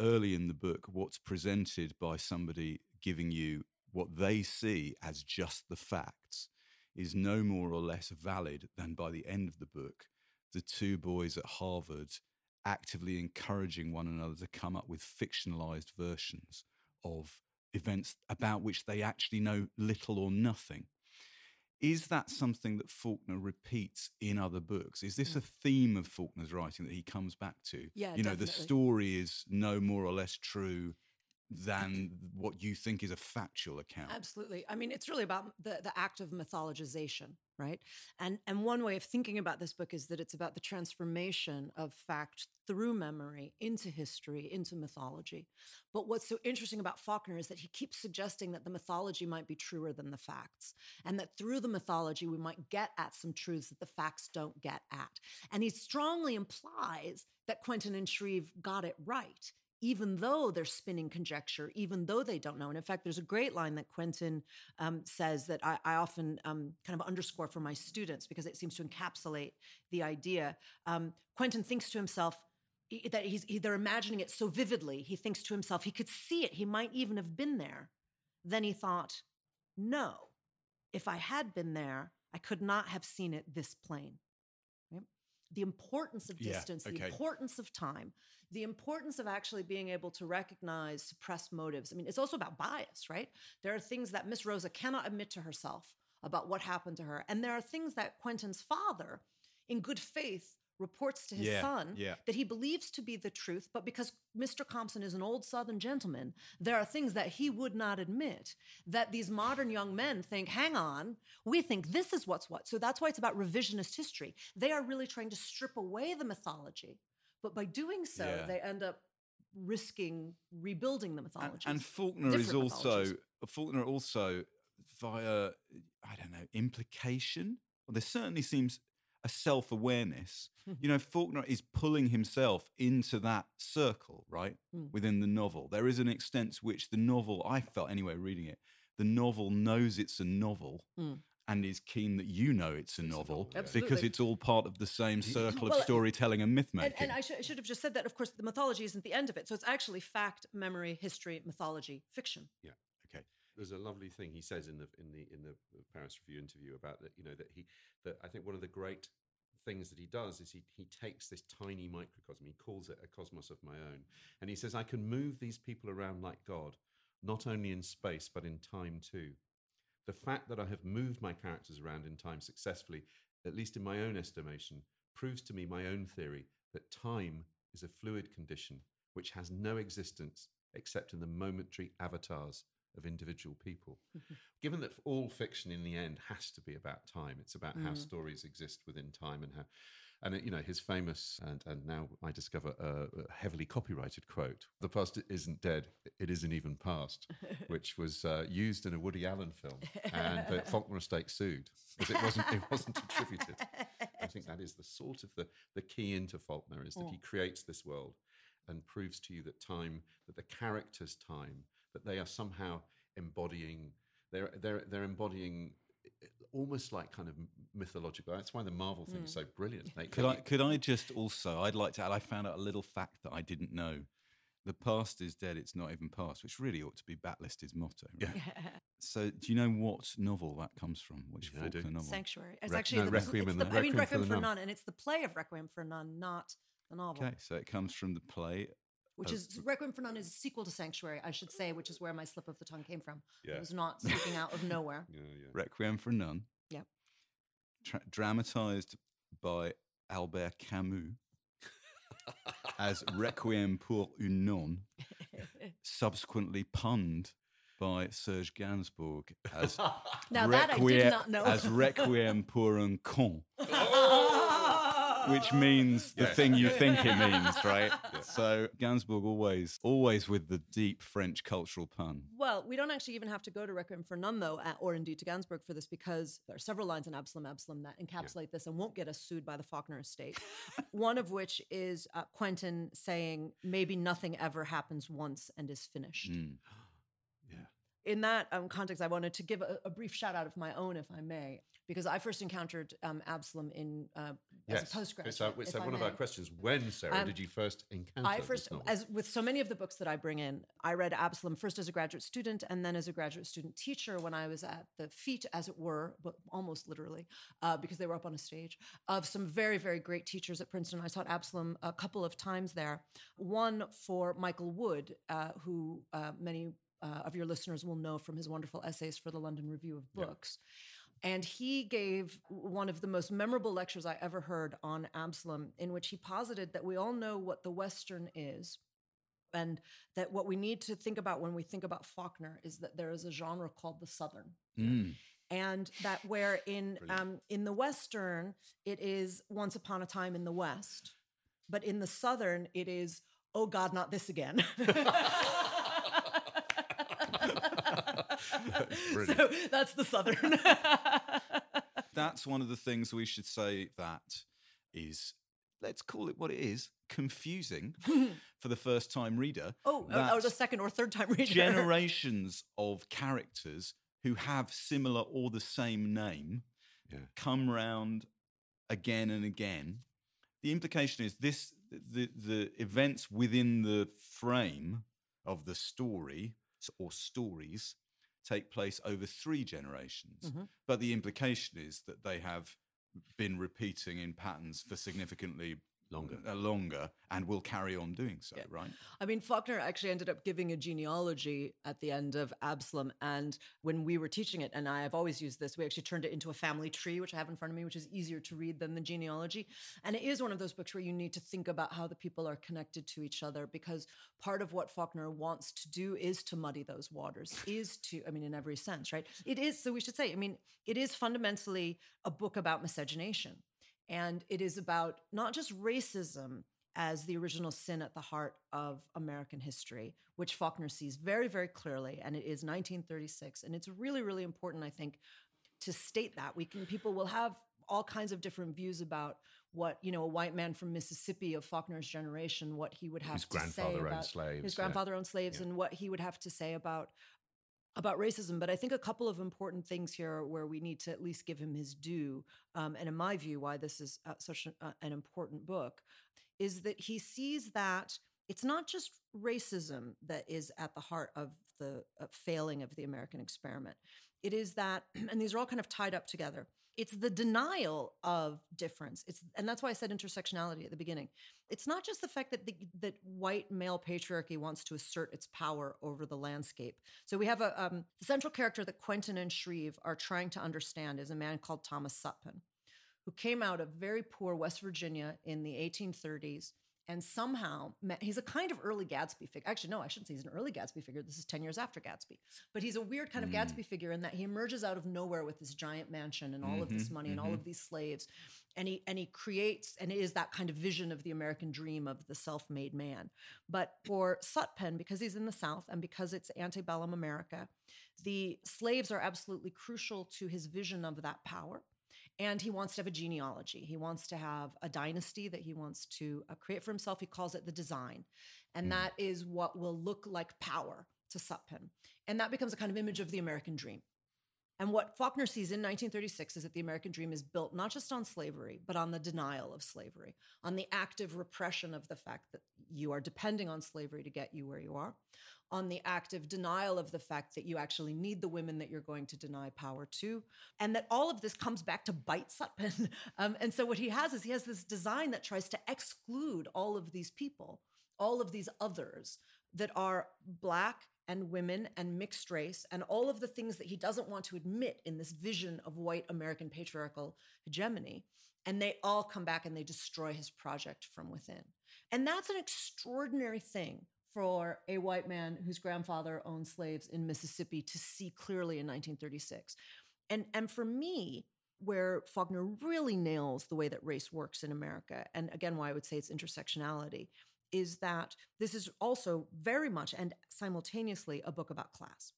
early in the book, what's presented by somebody giving you what they see as just the facts is no more or less valid than by the end of the book, the two boys at Harvard actively encouraging one another to come up with fictionalized versions of events about which they actually know little or nothing. Is that something that Faulkner repeats in other books? Is this a mm. theme of Faulkner's writing that he comes back to? Yeah, you know, the story is no more or less true than what you think is a factual account. Absolutely. I mean, it's really about the, the act of mythologization, right? And and one way of thinking about this book is that it's about the transformation of fact through memory into history, into mythology. But what's so interesting about Faulkner is that he keeps suggesting that the mythology might be truer than the facts, and that through the mythology we might get at some truths that the facts don't get at. And he strongly implies that Quentin and Shreve got it right even though they're spinning conjecture, even though they don't know. And in fact, there's a great line that Quentin um, says that I, I often um, kind of underscore for my students because it seems to encapsulate the idea. Um, Quentin thinks to himself, that he's he, they're imagining it so vividly. He thinks to himself, he could see it. He might even have been there. Then he thought, no, if I had been there, I could not have seen it this plain. The importance of Yeah, distance, the importance of time, the importance of actually being able to recognize suppressed motives. I mean, it's also about bias, right? There are things that Miss Rosa cannot admit to herself about what happened to her. And there are things that Quentin's father, in good faith, reports to his Yeah, son yeah. that he believes to be the truth. But because Mr. Compson is an old Southern gentleman, there are things that he would not admit that these modern young men think, hang on, we think this is what's what. So that's why it's about revisionist history. They are really trying to strip away the mythology. But by doing so, Yeah. they end up risking rebuilding the mythology. and Faulkner is also. Faulkner also via I don't know implication. Well, there certainly seems a self awareness. you know, Faulkner is pulling himself into that circle, right, Mm. within the novel. There is an extent to which the novel, I felt anyway, reading it, the novel knows it's a novel. Mm. And is keen that you know it's a novel because it's all part of the same circle Well, of storytelling and myth And, making. and I, should, I should have just said that, of course, the mythology isn't the end of it. So it's actually fact, memory, history, mythology, fiction. Okay. There's a lovely thing he says in the in the in the uh, Paris Review interview about that. You know that he that I think one of the great things that he does is he he takes this tiny microcosm. He calls it a cosmos of my own, and he says I can move these people around like God, not only in space but in time too. The fact that I have moved my characters around in time successfully, at least in my own estimation, proves to me my own theory that time is a fluid condition which has no existence except in the momentary avatars of individual people. Given that all fiction in the end has to be about time, it's about how Mm. stories exist within time and how. And uh, you know his famous and and now I discover a heavily copyrighted quote: "The past isn't dead; it isn't even past," *laughs* which was uh, used in a Woody Allen film, and the *laughs* Faulkner estate sued because it wasn't it wasn't attributed. I think that is the sort of the the key into Faulkner is that he creates this world and proves to you that time, that the characters' time, that they are somehow embodying. They're they're they're embodying eh, almost like kind of mythological. That's why the Marvel thing is so brilliant. They, Could they- I could I just also I'd like to add I found out a little fact that I didn't know. The past is dead, it's not even past, which really ought to be Backlisted's motto. Right? So do you know what novel that comes from? Which Yeah, I do. Faulkner novel? Sanctuary. It's Re- actually no, the, Requiem it's the, the- I mean Requiem for Requiem the for Nun. Nun, and it's the play of Requiem for Nun, not the novel. Okay, so it comes from the play. Which Oh. is Requiem for Nun is a sequel to Sanctuary, I should say, which is where my slip of the tongue came from. Yeah. It was not speaking out of *laughs* nowhere. yeah, yeah. Requiem for Nun. Yep. Tra- dramatized by Albert Camus *laughs* as Requiem pour une nonne, *laughs* subsequently punned by Serge Gainsbourg as Now that I did Requiem- not know. as Requiem pour un con, oh, which means the Yes. thing you think it *laughs* means, right? So Gainsbourg always, always with the deep French cultural pun. Well, we don't actually even have to go to Requiem for Nun, though, uh, or indeed to Gainsbourg for this, because there are several lines in Absalom Absalom that encapsulate this and won't get us sued by the Faulkner estate. *laughs* One of which is uh, Quentin saying, maybe nothing ever happens once and is finished. Mm. In that um, context, I wanted to give a, a, brief shout out of my own, if I may, because I first encountered um, Absalom in uh, yes. as a postgraduate. So, so one of our questions: When, Sarah, Um, did you first encounter? I first, as with so many of the books that I bring in, I read Absalom first as a graduate student and then as a graduate student teacher when I was at the feet, as it were, but almost literally, uh, because they were up on a stage, of some very, very great teachers at Princeton. I taught Absalom a couple of times there. One for Michael Wood, uh, who uh, many uh, of your listeners will know from his wonderful essays for the London Review of. Books. And he gave one of the most memorable lectures I ever heard on Absalom, in which he posited that we all know what the Western is. And that what we need to think about when we think about Faulkner is that there is a genre called the Southern. Mm. And that where in um, in the Western, it is once upon a time in the West. But in the Southern, it is, oh God, not this again. *laughs* *laughs* *laughs* so that's the Southern. *laughs* *laughs* That's one of the things we should say that is, let's call it what it is, confusing for the first time reader. oh, oh, the second or third time reader. generations of characters who have similar or the same name Yeah. come round again and again. The implication is this the the events within the frame of the story or stories take place over three generations. Mhm. But the implication is that they have been repeating in patterns for significantly Longer. uh, longer and will carry on doing so, Yeah. right? I mean, Faulkner actually ended up giving a genealogy at the end of Absalom. And when we were teaching it, and I have always used this, we actually turned it into a family tree, which I have in front of me, which is easier to read than the genealogy. And it is one of those books where you need to think about how the people are connected to each other, because part of what Faulkner wants to do is to muddy those waters, *laughs* is to, I mean, in every sense, right? It is, so we should say, I mean, it is fundamentally a book about miscegenation. And it is about not just racism as the original sin at the heart of American history, which Faulkner sees very, very clearly. And it is 1936. And it's really, really important, I think, to state that. We can people will have all kinds of different views about what, you know, a white man from Mississippi of Faulkner's generation, what he would have His to say grandfather owned about slaves. his yeah. grandfather owned slaves Yeah. and what he would have to say about about racism but i think a couple of important things here where we need to at least give him his due um, and in my view why this is uh, such an, uh, an important book is that he sees that it's not just racism that is at the heart of the uh, failing of the american experiment. It is that *clears throat* and these are all kind of tied up together it's the denial of difference it's and that's why i said intersectionality at the beginning it's not just the fact that the, that white male patriarchy wants to assert its power over the landscape. So we have a um, the central character that Quentin and Shreve are trying to understand is a man called Thomas Sutpen, who came out of very poor West Virginia in the 1830s. And somehow, ma- he's a kind of early Gatsby figure. Actually, no, I shouldn't say he's an early Gatsby figure. This is 10 years after Gatsby. But he's a weird kind of Mm. Gatsby figure in that he emerges out of nowhere with this giant mansion and all of this Mhm, money and all mhm. of these slaves and he and he creates and it is that kind of vision of the American dream of the self-made man. But for Sutpen, because he's in the South and because it's antebellum America, the slaves are absolutely crucial to his vision of that power. And he wants to have a genealogy. He wants to have a dynasty that he wants to uh, create for himself. He calls it the design. And Mm. that is what will look like power to Sutpen. And that becomes a kind of image of the American dream. And what Faulkner sees in 1936 is that the American dream is built not just on slavery, but on the denial of slavery, on the active repression of the fact that you are depending on slavery to get you where you are, on the active denial of the fact that you actually need the women that you're going to deny power to, and that all of this comes back to bite Sutpen. *laughs* Um, and so what he has is he has this design that tries to exclude all of these people, all of these others that are black and women and mixed race and all of the things that he doesn't want to admit in this vision of white American patriarchal hegemony. And they all come back and they destroy his project from within. And that's an extraordinary thing for a white man whose grandfather owned slaves in Mississippi to see clearly in 1936. And, and for me, where Faulkner really nails the way that race works in America, and again, why I would say it's intersectionality, is that this is also very much and simultaneously a book about class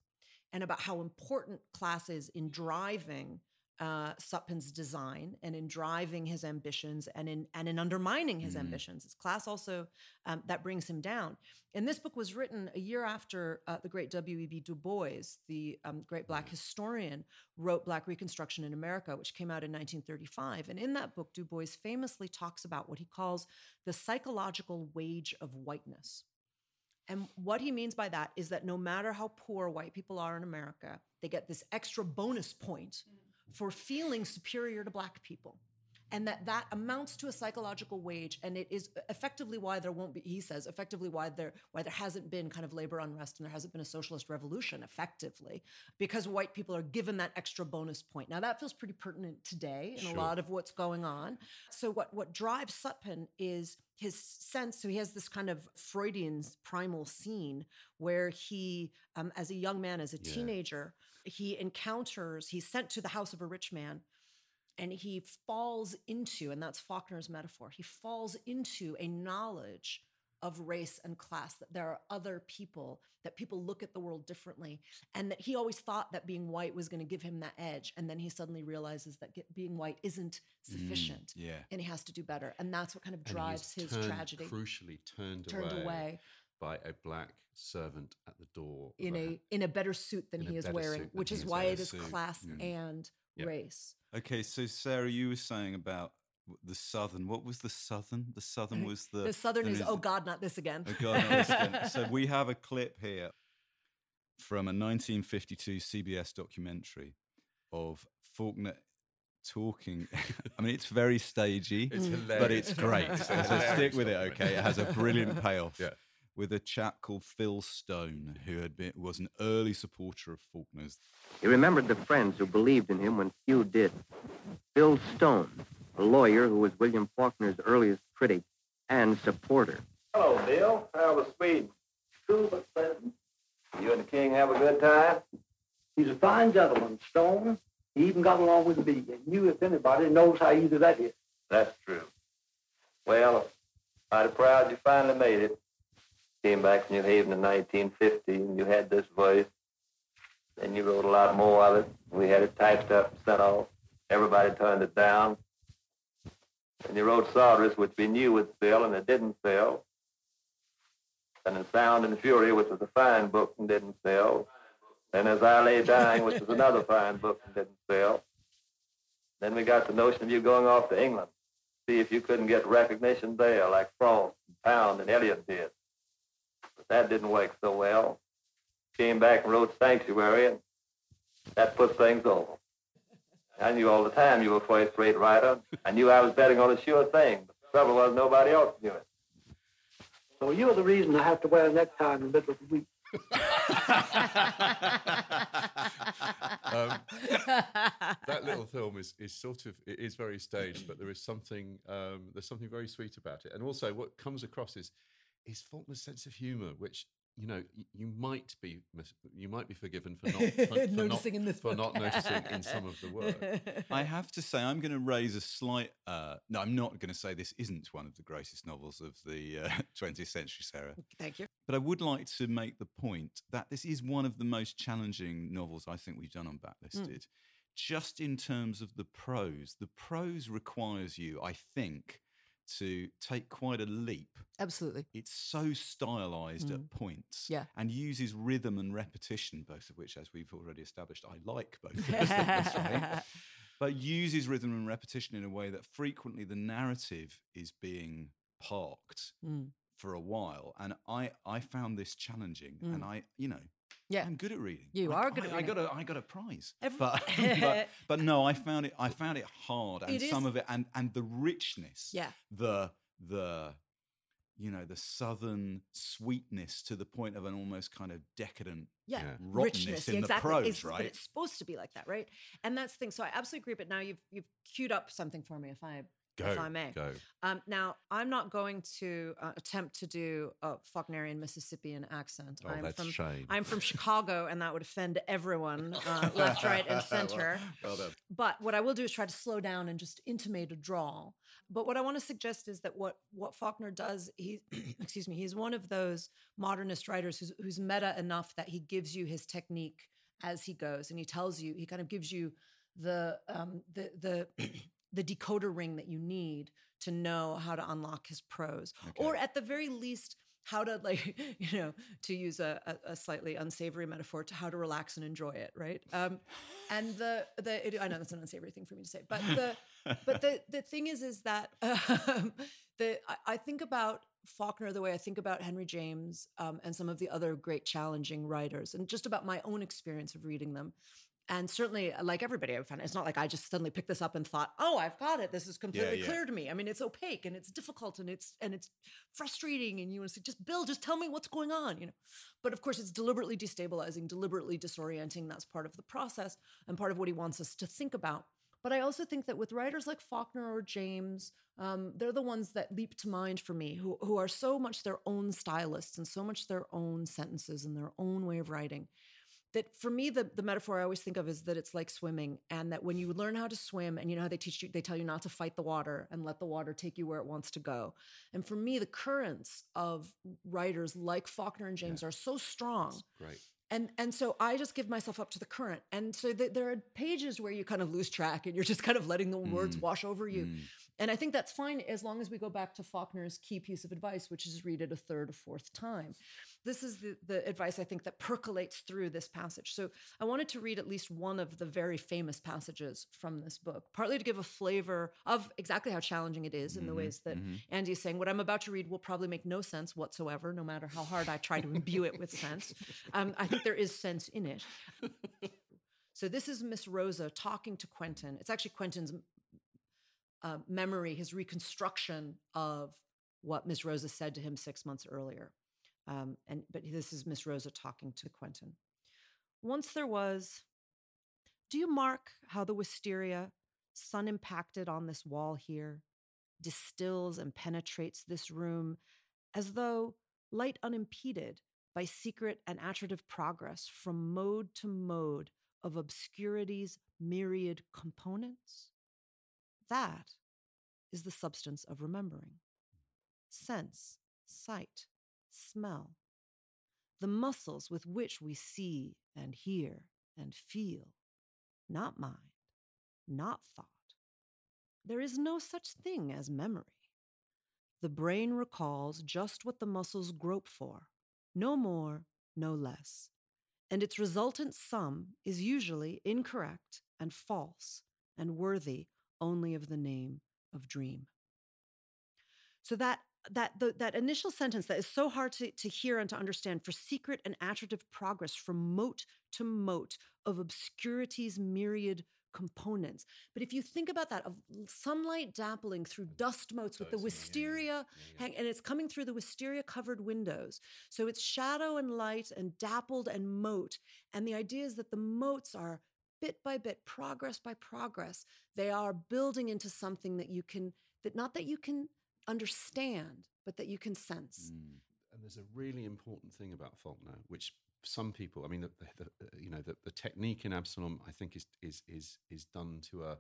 and about how important class is in driving uh, Sutpen's design and in driving his ambitions and in and in undermining his Mm. ambitions. His class also um, that brings him down. And this book was written a year after uh, the great W.E.B. Du Bois, the um, great Black historian, wrote Black Reconstruction in America, which came out in 1935. And in that book, Du Bois famously talks about what he calls the psychological wage of whiteness. And what he means by that is that no matter how poor white people are in America, they get this extra bonus point for feeling superior to black people. And that that amounts to a psychological wage, and it is effectively why there won't be. He says effectively why there why there hasn't been kind of labor unrest and there hasn't been a socialist revolution effectively because white people are given that extra bonus point. Now that feels pretty pertinent today in a lot of what's going on. So what what drives Sutpen is his sense. So he has this kind of Freudian primal scene where he, um, as a young man, as a Yeah. teenager, he encounters. He's sent to the house of a rich man. And he falls into, and that's Faulkner's metaphor, he falls into a knowledge of race and class, that there are other people, that people look at the world differently, and that he always thought that being white was going to give him that edge. And then he suddenly realizes that get, being white isn't sufficient Mm, yeah. and he has to do better. And that's what kind of drives his turned- tragedy. Crucially turned, Turned away, away. By a black servant at the door. in a a in a better suit than he is wearing, which is is why it is Suit, class yeah. and Yeah. race. Okay, so Sarah, you were saying about the southern. What was the southern? The southern *laughs* was the The southern is the- oh God, not this again. Oh God, not this again. *laughs* So we have a clip here from a 1952 CBS documentary of Faulkner talking. *laughs* I mean, it's very stagey, It's Mm. but it's great. So, so stick with it, okay? It has a brilliant payoff. Yeah. With a chap called Phil Stone, who had been was an early supporter of Faulkner's. He remembered the friends who believed in him when few did. Phil Stone, a lawyer who was William Faulkner's earliest critic and supporter. Hello, Bill. How was Sweden? Cool but pleasant. You and the king have a good time? He's a fine gentleman, Stone. He even got along with me, and you, if anybody, knows how easy that is. That's true. Well, mighty proud you finally made it. Back from New Haven in 1950, and you had this voice. Then you wrote a lot more of it. We had it typed up and sent off. Everybody turned it down. And you wrote Sartoris, which we knew would sell, and it didn't sell. And then Sound and Fury, which was a fine book and didn't sell. Then As I Lay Dying, which was another *laughs* fine book and didn't sell. Then we got the notion of you going off to England see if you couldn't get recognition there like Frost, and Pound, and Eliot did. But that didn't work so well. Came back and wrote Sanctuary, and that put things over. I knew all the time you were a first-rate writer. I knew I was betting on a sure thing, but the trouble was nobody else knew it. So you're the reason I have to wear a necktie in the middle of the week. *laughs* um, that little film is is sort of it is very staged, but there is something um, there's something very sweet about it, and also what comes across is is Faulkner's sense of humour, which you know you might be mis- you might be forgiven for not *laughs* for, for Noticing not, in this for book. not noticing in some of the work. *laughs* I have to say, I'm going to raise a slight. Uh, no, I'm not going to say this isn't one of the greatest novels of the uh, *laughs* 20th century, Sarah. Thank you. But I would like to make the point that this is one of the most challenging novels I think we've done on Backlisted. Just in terms of the prose, the prose requires you, I think, to take quite a leap. Absolutely. It's so stylized Mm. at points Yeah. and uses rhythm and repetition, both of which, as we've already established, I like *laughs* both of those things, but uses rhythm and repetition in a way that frequently the narrative is being parked Mm. for a while and i i found this challenging and Mm. i you know Yeah. i'm good at reading You I- are good I, at I got a i got a prize Every- but, *laughs* *laughs* but but no i found it i found it hard and It some is- of it and and the richness Yeah. the the you know the southern sweetness to the point of an almost kind of decadent Yeah. Yeah. rottenness Richness. in yeah, the exactly. prose It's- But right it's supposed to be like that, right? And that's the thing. So I absolutely agree. But now you've you've queued up something for me, if I Go, if I may. go. Um, now, I'm not going to uh, attempt to do a Faulknerian Mississippian accent. Oh, I'm that's from shame. I'm from Chicago, and that would offend everyone, *laughs* uh, left, right, and center. Well, well. But what I will do is try to slow down and just intimate a drawl. But what I want to suggest is that what what Faulkner does, he *clears throat* excuse me, he's one of those modernist writers who's who's meta enough that he gives you his technique as he goes, and he tells you, he kind of gives you the um, the the *clears throat* the decoder ring that you need to know how to unlock his prose, or at the very least, how to like *laughs* you know to use a, a, a slightly unsavory metaphor to how to relax and enjoy it, right? Um, and the the it, I know that's an unsavory thing for me to say, but the but the the thing is is that *laughs* um, the I, I think about Faulkner the way I think about Henry James um, and some of the other great challenging writers, and just about my own experience of reading them. And certainly, uh, like everybody, I found it's not like I just suddenly picked this up and thought, "Oh, I've got it. This is completely yeah. clear to me." I mean, it's opaque and it's difficult and it's and it's frustrating, and you want to say, "Just Bill, just tell me what's going on," you know. But of course, it's deliberately destabilizing, deliberately disorienting. That's part of the process and part of what he wants us to think about. But I also think that with writers like Faulkner or James, um, they're the ones that leap to mind for me, who, who are so much their own stylists and so much their own sentences and their own way of writing. That for me, the, the metaphor I always think of is that it's like swimming, and that when you learn how to swim, and you know how they teach you, they tell you not to fight the water and let the water take you where it wants to go. And for me, the currents of writers like Faulkner and James are so strong Great. and and so I just give myself up to the current, and so th- there are pages where you kind of lose track, and you're just kind of letting the words Mm. wash over you. Mm. And I think that's fine as long as we go back to Faulkner's key piece of advice, which is read it a third or fourth time. This is the, the advice I think that percolates through this passage. So I wanted to read at least one of the very famous passages from this book, partly to give a flavor of exactly how challenging it is in the Mhm, ways that mhm. Andy is saying. What I'm about to read will probably make no sense whatsoever, no matter how hard I try to imbue it with sense. Um, I think there is sense in it. So this is Miss Rosa talking to Quentin. It's actually Quentin's uh, memory, his reconstruction of what Miss Rosa said to him six months earlier. Um, and but this is Miss Rosa talking to Quentin. Once there was. Do you mark how the wisteria, sun impacted on this wall here, distills and penetrates this room as though light unimpeded by secret and attritive progress from mode to mode of obscurity's myriad components? That is the substance of remembering. Sense, sight, smell, the muscles with which we see and hear and feel, not mind, not thought. There is no such thing as memory. The brain recalls just what the muscles grope for, no more, no less. And its resultant sum is usually incorrect and false and worthy only of the name of dream. So that that the, that initial sentence that is so hard to, to hear and to understand for secret and attritive progress from mote to mote of obscurity's myriad components. But if you think about that, of sunlight dappling through dust motes with the wisteria, hang, and it's coming through the wisteria covered windows. So it's shadow and light and dappled and mote. And the idea is that the motes are bit by bit, progress by progress, they are building into something that you can, that not that you can understand, but that you can sense. Mm. And there's a really important thing about Faulkner, which some people, I mean, the, the, the, you know, the, the technique in Absalom, I think, is is is is done to a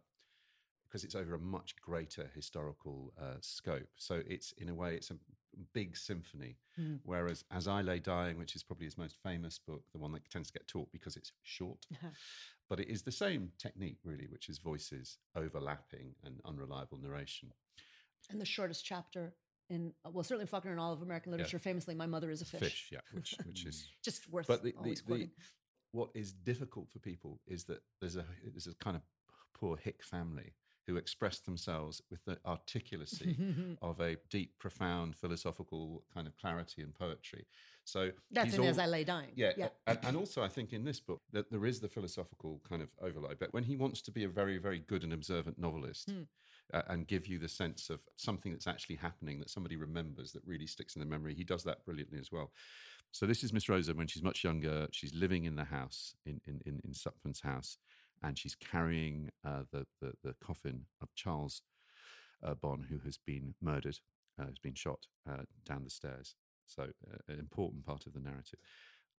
because it's over a much greater historical uh, scope. So it's in a way, it's a big symphony. Mm. Whereas As I Lay Dying, which is probably his most famous book, the one that tends to get taught because it's short, but it is the same technique really, which is voices overlapping and unreliable narration. And the shortest chapter in, uh, well, certainly Faulkner in all of American literature, famously, My Mother is a Fish. Fish, yeah, which *laughs* which is Just worth but the, the, always the, quoting. what is difficult for people is that there's a there's a kind of poor hick family who express themselves with the articulacy *laughs* of a deep, profound philosophical kind of clarity and poetry. So That's in al- As I Lay Dying. Yeah, Yeah. And, and also I think in this book that there is the philosophical kind of overlay. But when he wants to be a very, very good and observant novelist. Hmm. Uh, and give you the sense of something that's actually happening that somebody remembers that really sticks in the memory. He does that brilliantly as well. So this is Miss Rosa when she's much younger. She's living in the house in in in, in Sutpen's house, and she's carrying uh, the, the the coffin of Charles uh, who has been murdered, uh, has been shot uh, down the stairs. So uh, an important part of the narrative.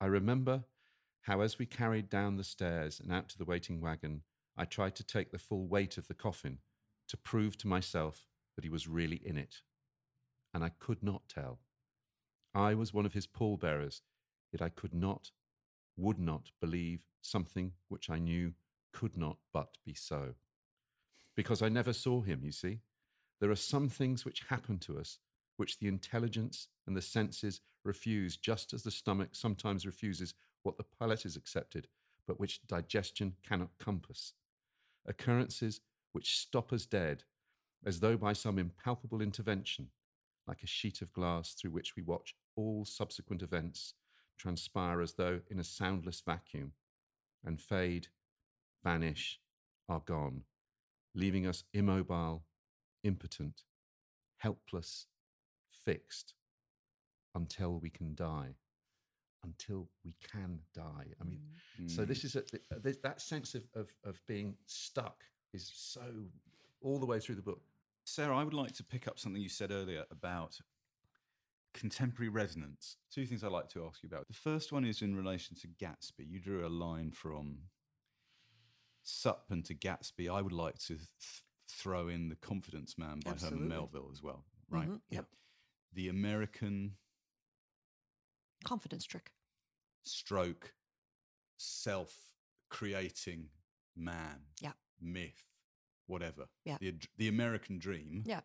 I remember how as we carried down the stairs and out to the waiting wagon, I tried to take the full weight of the coffin to prove to myself that he was really in it. And I could not tell. I was one of his pallbearers, yet I could not, would not believe something which I knew could not but be so. Because I never saw him, you see. There are some things which happen to us which the intelligence and the senses refuse, just as the stomach sometimes refuses what the palate has accepted, but which digestion cannot compass. Occurrences which stop us dead, as though by some impalpable intervention, like a sheet of glass through which we watch all subsequent events transpire as though in a soundless vacuum, and fade, vanish, are gone, leaving us immobile, impotent, helpless, fixed, until we can die. Until we can die. I mean, so Mm. this is a, that sense of, of, of being stuck is so all the way through the book. Sarah, I would like to pick up something you said earlier about contemporary resonance. Two things I'd like to ask you about. The first one is in relation to Gatsby. You drew a line from Sutpen to Gatsby. I would like to th- throw in The Confidence Man by Absolutely. Herman Melville as well. Right. Mhm, yep. The American Confidence trick. stroke self creating man, Yeah. Myth, whatever. Yeah. The, the American dream Yeah.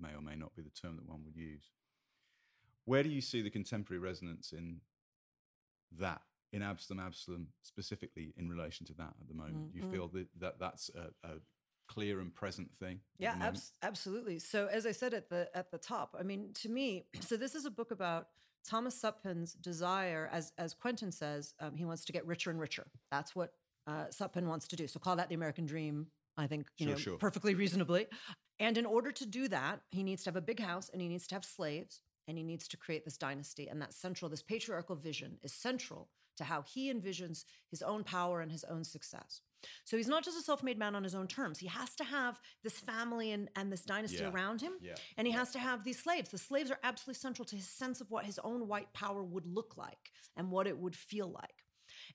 may or may not be the term that one would use. Where do you see the contemporary resonance in that, in Absalom, Absalom, specifically in relation to that at the moment? Do you feel that, that that's a, a clear and present thing? Yeah, abs- absolutely. So as I said at the at the top, I mean, to me, *clears throat* so this is a book about Thomas Sutpen's desire, as as Quentin says, um, he wants to get richer and richer. That's what uh, wants to do. So call that the American dream. I think you Sure, know sure. perfectly reasonably. And in order to do that, he needs to have a big house and he needs to have slaves and he needs to create this dynasty. And that central. This patriarchal vision is central to how he envisions his own power and his own success. So he's not just a self-made man on his own terms. He has to have this family and, and this dynasty Yeah. around him. Yeah. And he has to have these slaves. The slaves are absolutely central to his sense of what his own white power would look like and what it would feel like.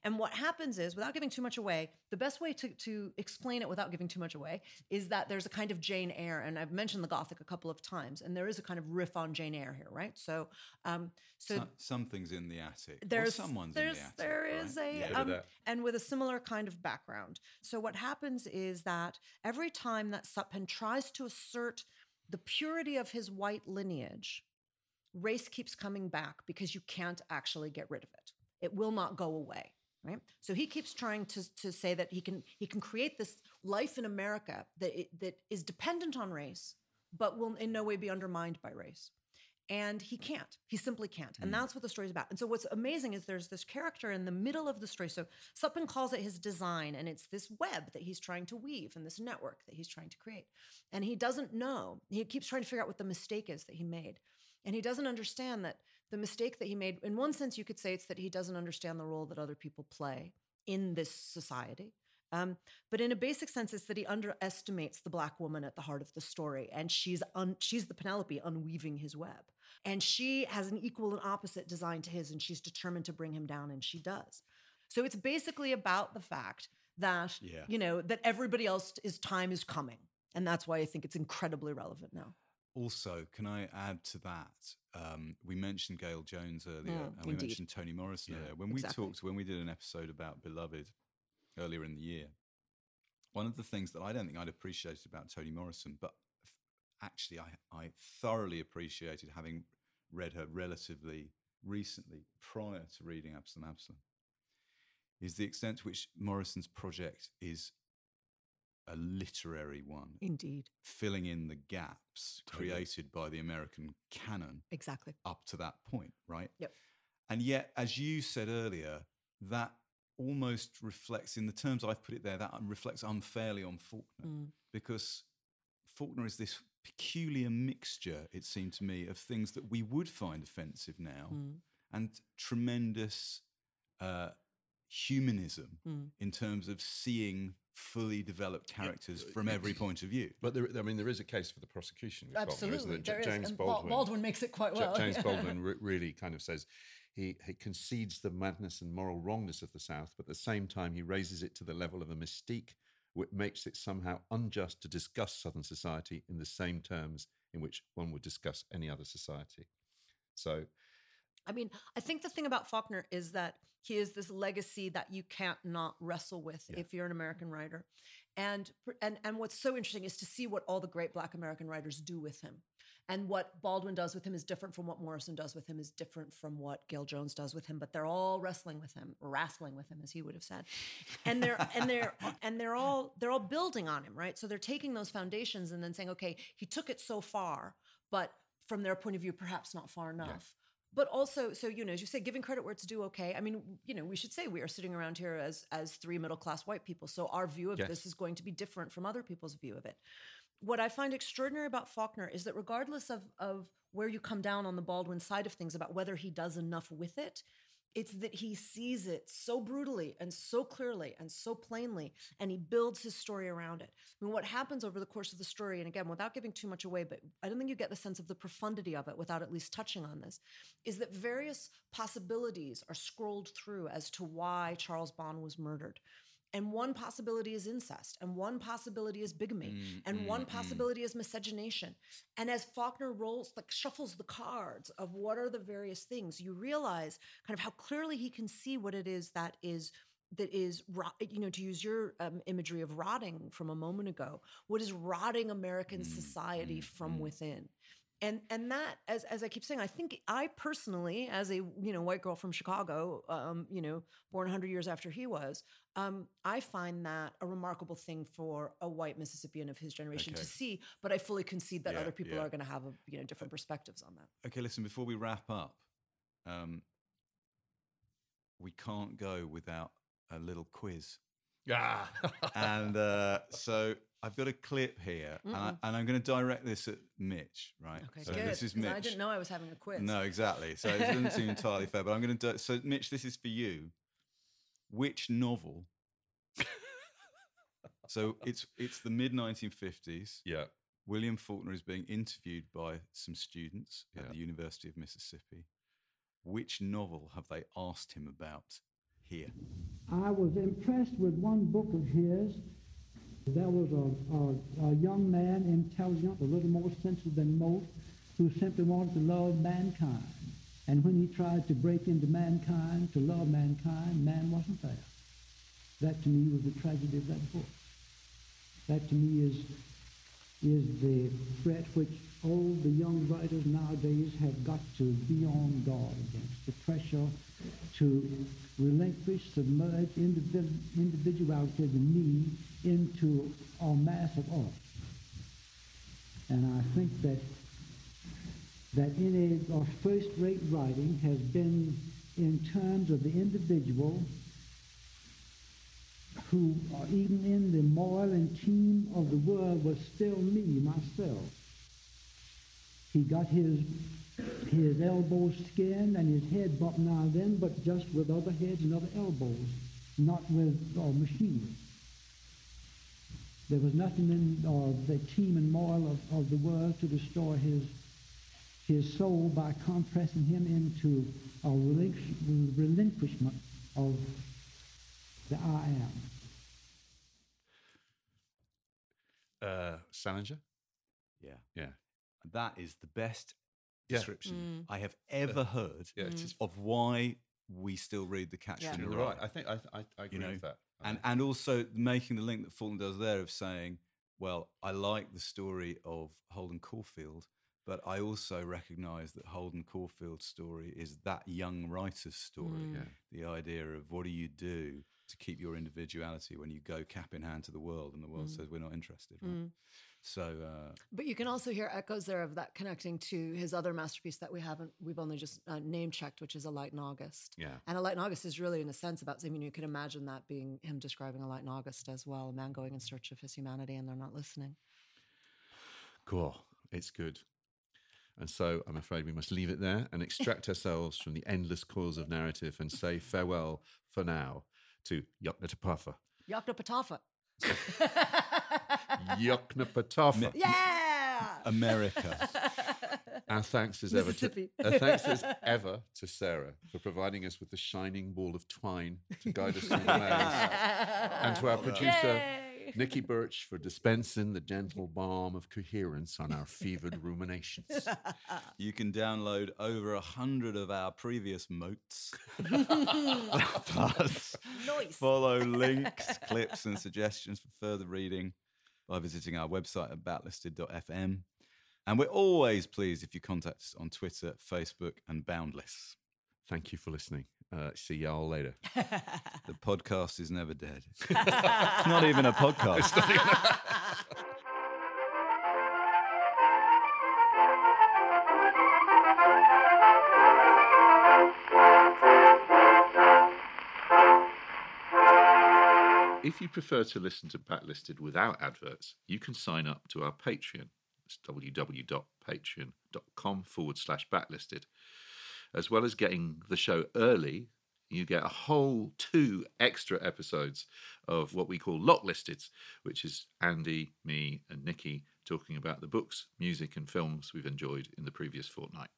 And what happens is, without giving too much away, the best way to, to explain it without giving too much away is that there's a kind of Jane Eyre, and I've mentioned the Gothic a couple of times, and there is a kind of riff on Jane Eyre here, right? So, um, so Some, something's in the attic. or there's someone's there's in the attic. there right? is a Yeah. um, and with a similar kind of background. So what happens is that every time that Sutpen tries to assert the purity of his white lineage, race keeps coming back because you can't actually get rid of it. It will not go away. Right. So he keeps trying to, to say that he can he can create this life in America that it, that is dependent on race, but will in no way be undermined by race. And he can't. He simply can't. And hmm. that's what the story's about. And so what's amazing is there's this character in the middle of the story. So Sutpen calls it his design, and it's this web that he's trying to weave and this network that he's trying to create. And he doesn't know. He keeps trying to figure out what the mistake is that he made. And he doesn't understand that the mistake that he made, in one sense, you could say it's that he doesn't understand the role that other people play in this society. Um, but in a basic sense, it's that he underestimates the black woman at the heart of the story, and she's un- she's the Penelope unweaving his web, and she has an equal and opposite design to his, and she's determined to bring him down, and she does. So it's basically about the fact that Yeah. you know that everybody else is time is coming, and that's why I think it's incredibly relevant now. Also, can I add to that? Um, we mentioned Gayl Jones earlier, Mm, and we indeed. mentioned Toni Morrison Yeah, earlier. When we talked, when we did an episode about Beloved earlier in the year, one of the things that I don't think I'd appreciated about Toni Morrison, but actually I, I thoroughly appreciated having read her relatively recently prior to reading Absalom Absalom, is the extent to which Morrison's project is a literary one Indeed, filling in the gaps Totally. created by the American canon exactly. up to that point, right? Yep. And yet, as you said earlier, that almost reflects, in the terms I've put it there, that reflects unfairly on Faulkner Mm. because Faulkner is this peculiar mixture, it seemed to me, of things that we would find offensive now Mm. and tremendous uh, humanism Mm. in terms of seeing fully developed characters from every point of view. But there, I mean, there is a case for the prosecution. with Faulkner, isn't Absolutely, there? there is. James And Baldwin. Baldwin makes it quite well. James yeah. Baldwin re- *laughs* really kind of says he, he concedes the madness and moral wrongness of the South, but at the same time he raises it to the level of a mystique which makes it somehow unjust to discuss Southern society in the same terms in which one would discuss any other society. So I mean, I think the thing about Faulkner is that he is this legacy that you can't not wrestle with Yeah. if you're an American writer. And, and and what's so interesting is to see what all the great black American writers do with him. And what Baldwin does with him is different from what Morrison does with him, is different from what Gayl Jones does with him, but they're all wrestling with him, wrestling with him, as he would have said. And they're and they're *laughs* and they're all they're all building on him, right? So they're taking those foundations and then saying, okay, he took it so far, but from their point of view, perhaps not far enough. But also, so you know, as you say, giving credit where it's due. Okay, I mean, you know, we should say we are sitting around here as as three middle class white people, so our view of Yes. this is going to be different from other people's view of it. What I find extraordinary about Faulkner is that regardless of of where you come down on the Baldwin side of things about whether he does enough with it, it's that he sees it so brutally and so clearly and so plainly, and he builds his story around it. I mean, what happens over the course of the story, and again, without giving too much away, but I don't think you get the sense of the profundity of it without at least touching on this, is that various possibilities are scrolled through as to why Charles Bon was murdered. And one possibility is incest, and one possibility is bigamy, Mm, and one mm, mm. possibility is miscegenation. And as Faulkner rolls, like shuffles the cards of what are the various things, you realize kind of how clearly he can see what it is that is that is rot, you know to use your um, imagery of rotting from a moment ago what is rotting american Mm, society mm, from mm. within and and that as as i keep saying i think i personally as a you know white girl from chicago um you know born 100 years after he was um i find that a remarkable thing for a white mississippian of his generation Okay. to see but i fully concede that Yeah, other people yeah. are going to have a, you know different perspectives on that Okay, listen, before we wrap up, um, we can't go without a little quiz. Yeah. *laughs* and uh, so I've got a clip here, and, I, and I'm going to direct this at Mitch, right? okay so good this is 'cause Mitch. i didn't know i was having a quiz No, exactly. So it doesn't seem *laughs* entirely fair, but I'm going to do. So, Mitch, this is for you. Which novel? *laughs* so it's it's the mid 1950s. yeah. William Faulkner is being interviewed by some students at the University of Mississippi. Which novel have they asked him about here? I was impressed with one book of his. There was a, a, a young man, intelligent, a little more sensitive than most, who simply wanted to love mankind. And when he tried to break into mankind, to love mankind, man wasn't there. That to me was the tragedy of that book. That to me is, is the threat which all the young writers nowadays have got to be on guard against, the pressure to relinquish, submerge individ- individuality of the me into a mass of art. And I think that that in a, first-rate writing has been in terms of the individual who, uh, even in the moil and team of the world, was still me, myself. He got his his elbows skinned and his head bumped now and then, but just with other heads and other elbows, not with uh, machinery. There was nothing in uh, the team and moil of, of the world to destroy his his soul by compressing him into a relinquish- relinquishment of the I am. Uh, Salinger. Yeah. Yeah. That is the best Yeah. description I have ever heard Yeah, it is. of why we still read The Catcher Yeah. in the You're Rye. right. I think I, I, I agree know, with that. I and think- and also making the link that Faulkner does there of saying, well, I like the story of Holden Caulfield, but I also recognise that Holden Caulfield's story is that young writer's story. Mm. Yeah. The idea of what do you do to keep your individuality when you go cap in hand to the world and the world Mm. says we're not interested. Right? Mm. So uh, But you can also hear echoes there of that connecting to his other masterpiece that we haven't, we've only just uh, name checked, which is A Light in August. yeah. And A Light in August is really, in a sense, about, I mean, you can imagine that being him describing A Light in August as well, a man going in search of his humanity and they're not listening. Cool. It's good. And so I'm afraid we must leave it there and extract ourselves from the endless coils of narrative and say farewell for now to Yoknatapatha. Yakna Patafa. Yoknapatawpha. yeah! America. *laughs* Our thanks as ever to, our thanks as ever to Sarah for providing us with the shining ball of twine to guide us through the *laughs* maze. And to our producer, Yay! Nikki *laughs* Birch for dispensing the gentle balm of coherence on our fevered ruminations. *laughs* You can download over a hundred of our previous motes. *laughs* Plus, Nice. follow links, clips, and suggestions for further reading by visiting our website at backlisted.fm. And we're always pleased if you contact us on Twitter, Facebook, and Boundless. Thank you for listening. Uh, see y'all later. *laughs* The podcast is never dead. *laughs* it's not even a podcast. If you prefer to listen to Backlisted without adverts, you can sign up to our Patreon. It's www.patreon.com forward slash backlisted. As well as getting the show early, you get a whole two extra episodes of what we call Lock Listed, which is Andy, me, and Nikki talking about the books, music, and films we've enjoyed in the previous fortnight.